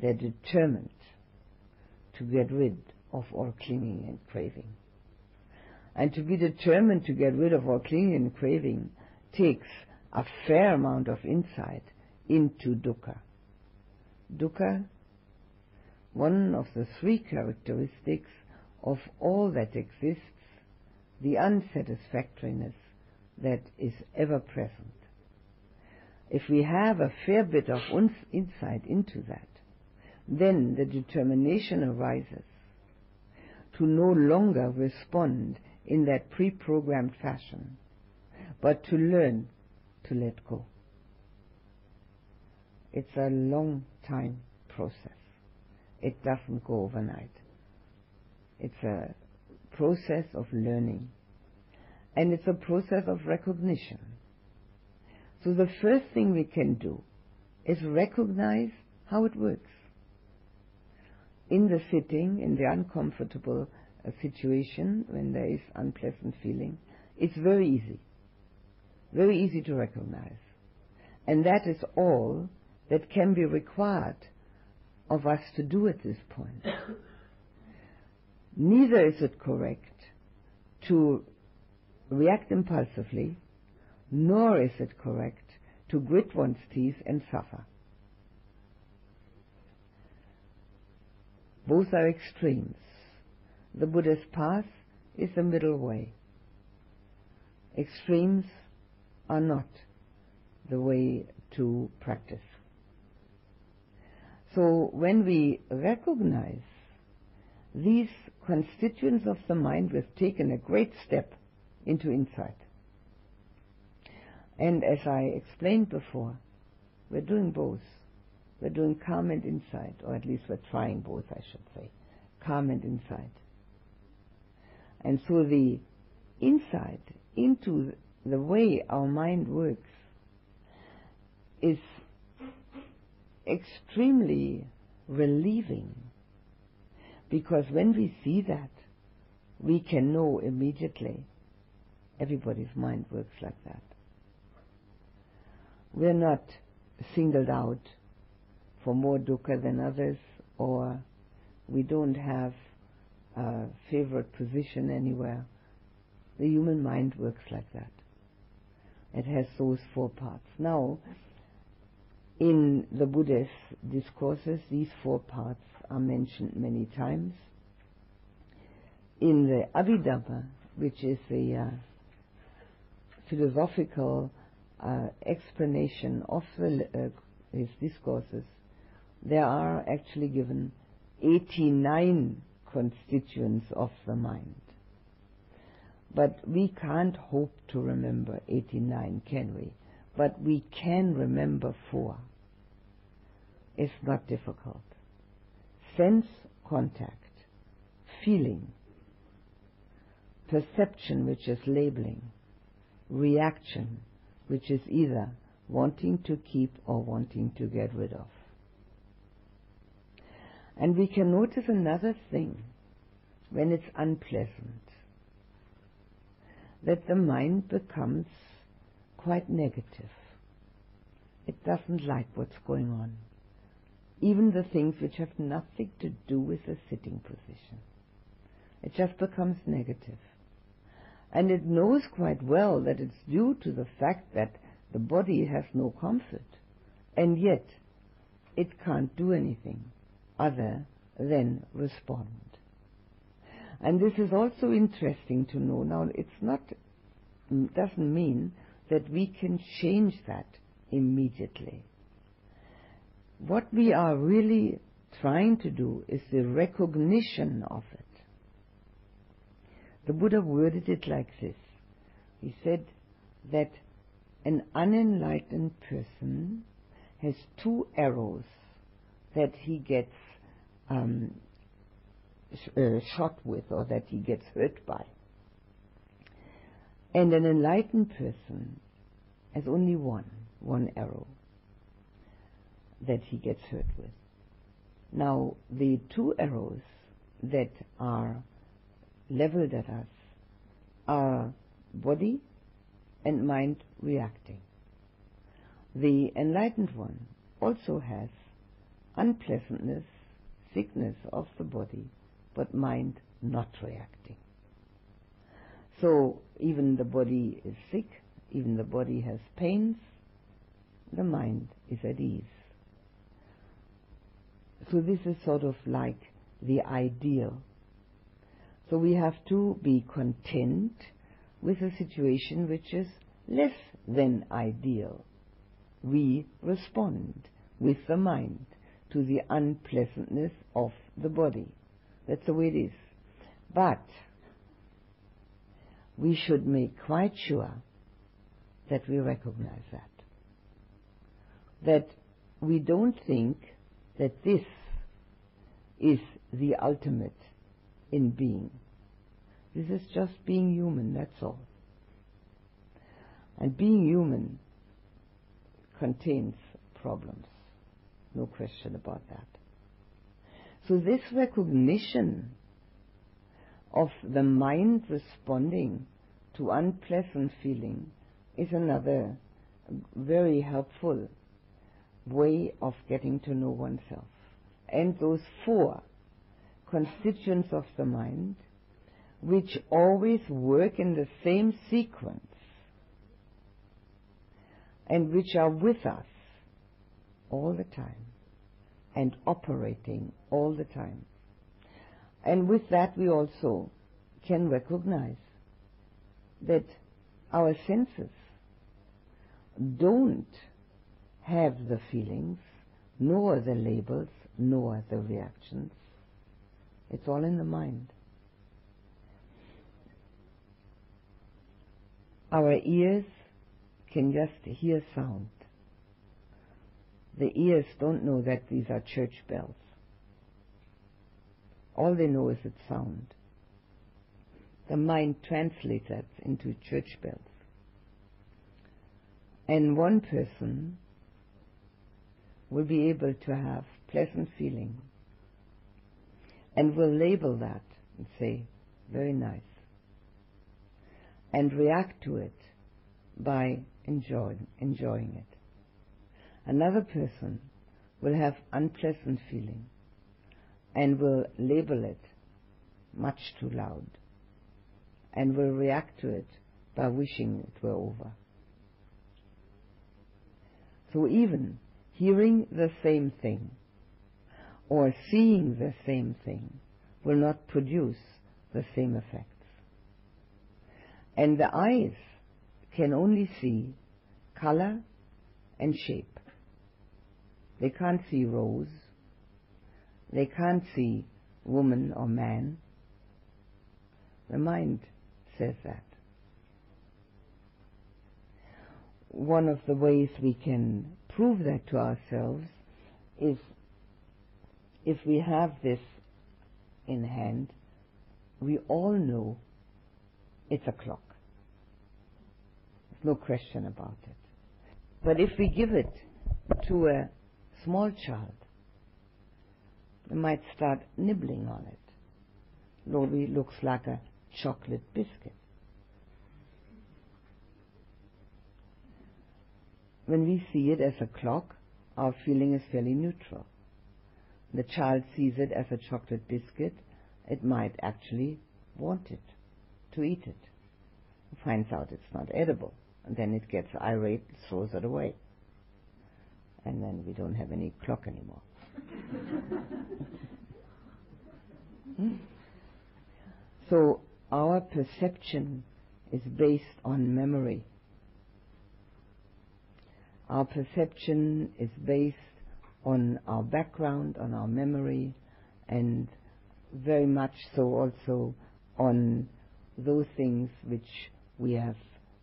they're determined to get rid of all clinging and craving. And to be determined to get rid of all clinging and craving takes a fair amount of insight into dukkha. Dukkha, one of the three characteristics of all that exists, the unsatisfactoriness that is ever present. If we have a fair bit of insight into that, then the determination arises to no longer respond in that pre-programmed fashion, but to learn to let go. It's a long time process. It doesn't go overnight. It's a process of learning. And it's a process of recognition. So the first thing we can do is recognize how it works. In the sitting, in the uncomfortable uh, situation, when there is unpleasant feeling, it's very easy. Very easy to recognize. And that is all that can be required of us to do at this point. Neither is it correct to react impulsively, nor is it correct to grit one's teeth and suffer. Both are extremes. The Buddha's path is the middle way. Extremes are not the way to practice. So when we recognize these constituents of the mind, we've taken a great step into insight. And as I explained before, we're doing both. We're doing calm and insight, or at least we're trying both, I should say. Calm and insight. And so the insight into the way our mind works is extremely relieving because when we see that, we can know immediately everybody's mind works like that. We're not singled out for more dukkha than others, or we don't have a favorite position anywhere. The human mind works like that. It has those four parts. Now, in the Buddhist discourses, these four parts are mentioned many times. In the Abhidhamma, which is the uh, philosophical uh, explanation of the, uh, his discourses, there are actually given 89 constituents of the mind. But we can't hope to remember 89, can we? But we can remember four. It's not difficult. Sense contact, feeling, perception, which is labeling, reaction, which is either wanting to keep or wanting to get rid of. And we can notice another thing when it's unpleasant that the mind becomes quite negative. It doesn't like what's going on. Even the things which have nothing to do with the sitting position. It just becomes negative. And it knows quite well that it's due to the fact that the body has no comfort. And yet, it can't do anything other than respond. And this is also interesting to know. Now, it's not, mm, doesn't mean that we can change that immediately. What we are really trying to do is the recognition of it. The Buddha worded it like this. He said that an unenlightened person has two arrows that he gets um, sh- uh, shot with or that he gets hurt by. And an enlightened person has only one, one arrow that he gets hurt with. Now, the two arrows that are leveled at us are body and mind reacting. The enlightened one also has unpleasantness, sickness of the body, but mind not reacting. So even the body is sick, even the body has pains, the mind is at ease. So this is sort of like the ideal. So we have to be content with a situation which is less than ideal. We respond with the mind to the unpleasantness of the body. That's the way it is. But we should make quite sure that we recognize that. That we don't think that this is the ultimate in being. This is just being human, that's all. And being human contains problems. No question about that. So this recognition of the mind responding to unpleasant feeling is another very helpful way of getting to know oneself. And those four constituents of the mind, which always work in the same sequence and which are with us all the time and operating all the time. And with that, we also can recognize that our senses don't have the feelings, nor the labels, nor other reactions. It's all in the mind. Our ears can just hear sound. The ears don't know that these are church bells. All they know is its sound. The mind translates that into church bells. And one person will be able to have pleasant feeling and we'll label that and say, very nice, and react to it by enjoying, enjoying it. Another person will have unpleasant feeling and will label it much too loud and will react to it by wishing it were over. So even hearing the same thing or seeing the same thing will not produce the same effects. And the eyes can only see color and shape. They can't see rose. They can't see woman or man. The mind says that. One of the ways we can prove that to ourselves is if we have this in hand, we all know it's a clock. There's no question about it. But if we give it to a small child, they might start nibbling on it. Lobby looks like a chocolate biscuit. When we see it as a clock, our feeling is fairly neutral. The child sees it as a chocolate biscuit, it might actually want it, to eat it. Finds out it's not edible, and then it gets irate, and throws it away and then we don't have any clock anymore. So our perception is based on memory. Our perception is based on our background, on our memory, and very much so also on those things which we have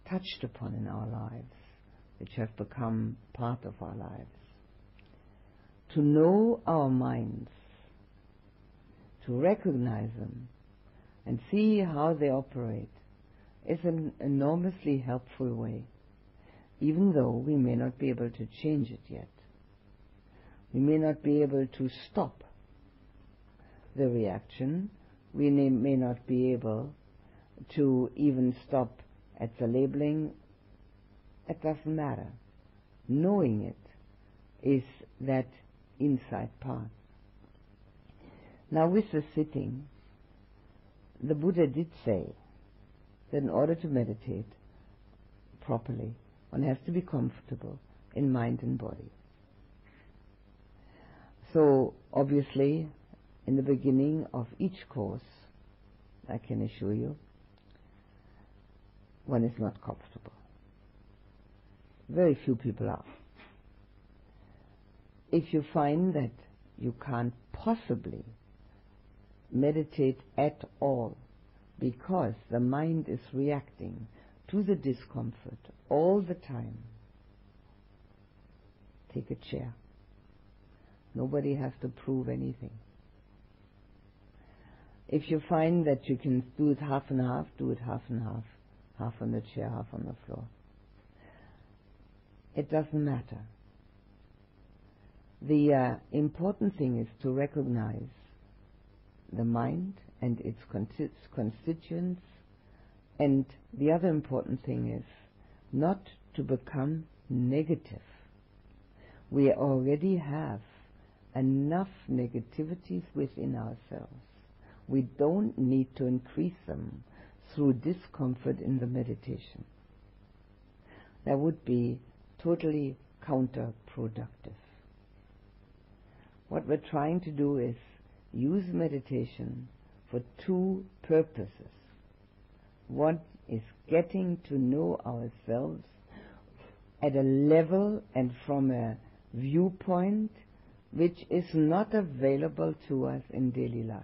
touched upon in our lives which have become part of our lives. To know our minds, to recognize them, and see how they operate is an enormously helpful way, even though we may not be able to change it yet. We may not be able to stop the reaction. We may not be able to even stop at the labeling it doesn't matter. Knowing it is that inside part. Now, with the sitting, the Buddha did say that in order to meditate properly, one has to be comfortable in mind and body. So, obviously, in the beginning of each course, I can assure you, one is not comfortable. Very few people are. If you find that you can't possibly meditate at all because the mind is reacting to the discomfort all the time, take a chair. Nobody has to prove anything. If you find that you can do it half and half, do it half and half. Half on the chair, half on the floor. It doesn't matter. The uh, important thing is to recognize the mind and its constituents, and the other important thing is not to become negative. We already have enough negativities within ourselves. We don't need to increase them through discomfort in the meditation. That would be totally counterproductive. What we're trying to do is use meditation for two purposes. One is getting to know ourselves at a level and from a viewpoint which is not available to us in daily life.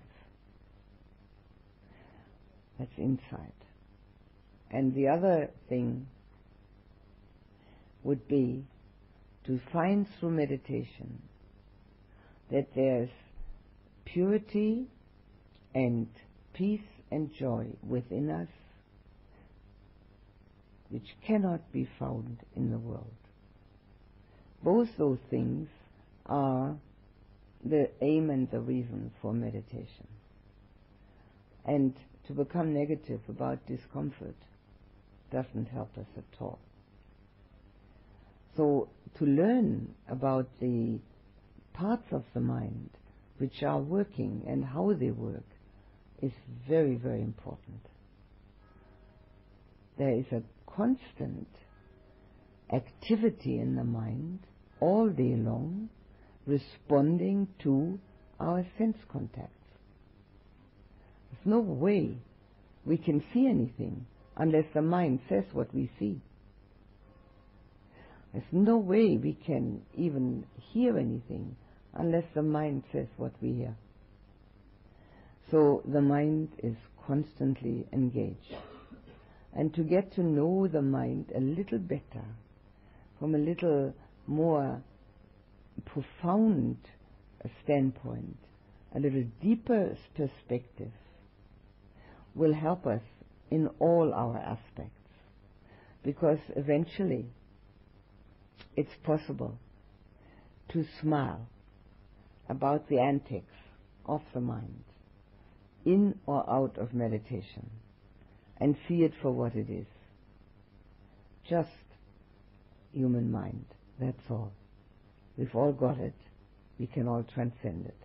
That's insight. And the other thing would be to find through meditation that there's purity and peace and joy within us which cannot be found in the world. Both those things are the aim and the reason for meditation. And to become negative about discomfort doesn't help us at all. So to learn about the parts of the mind which are working and how they work is very, very important. There is a constant activity in the mind all day long responding to our sense contacts. There's no way we can see anything unless the mind says what we see. There's no way we can even hear anything unless the mind says what we hear. So the mind is constantly engaged. And to get to know the mind a little better, from a little more profound standpoint, a little deeper perspective, will help us in all our aspects. Because eventually it's possible to smile about the antics of the mind, in or out of meditation, and see it for what it is. Just human mind, that's all. We've all got it. We can all transcend it.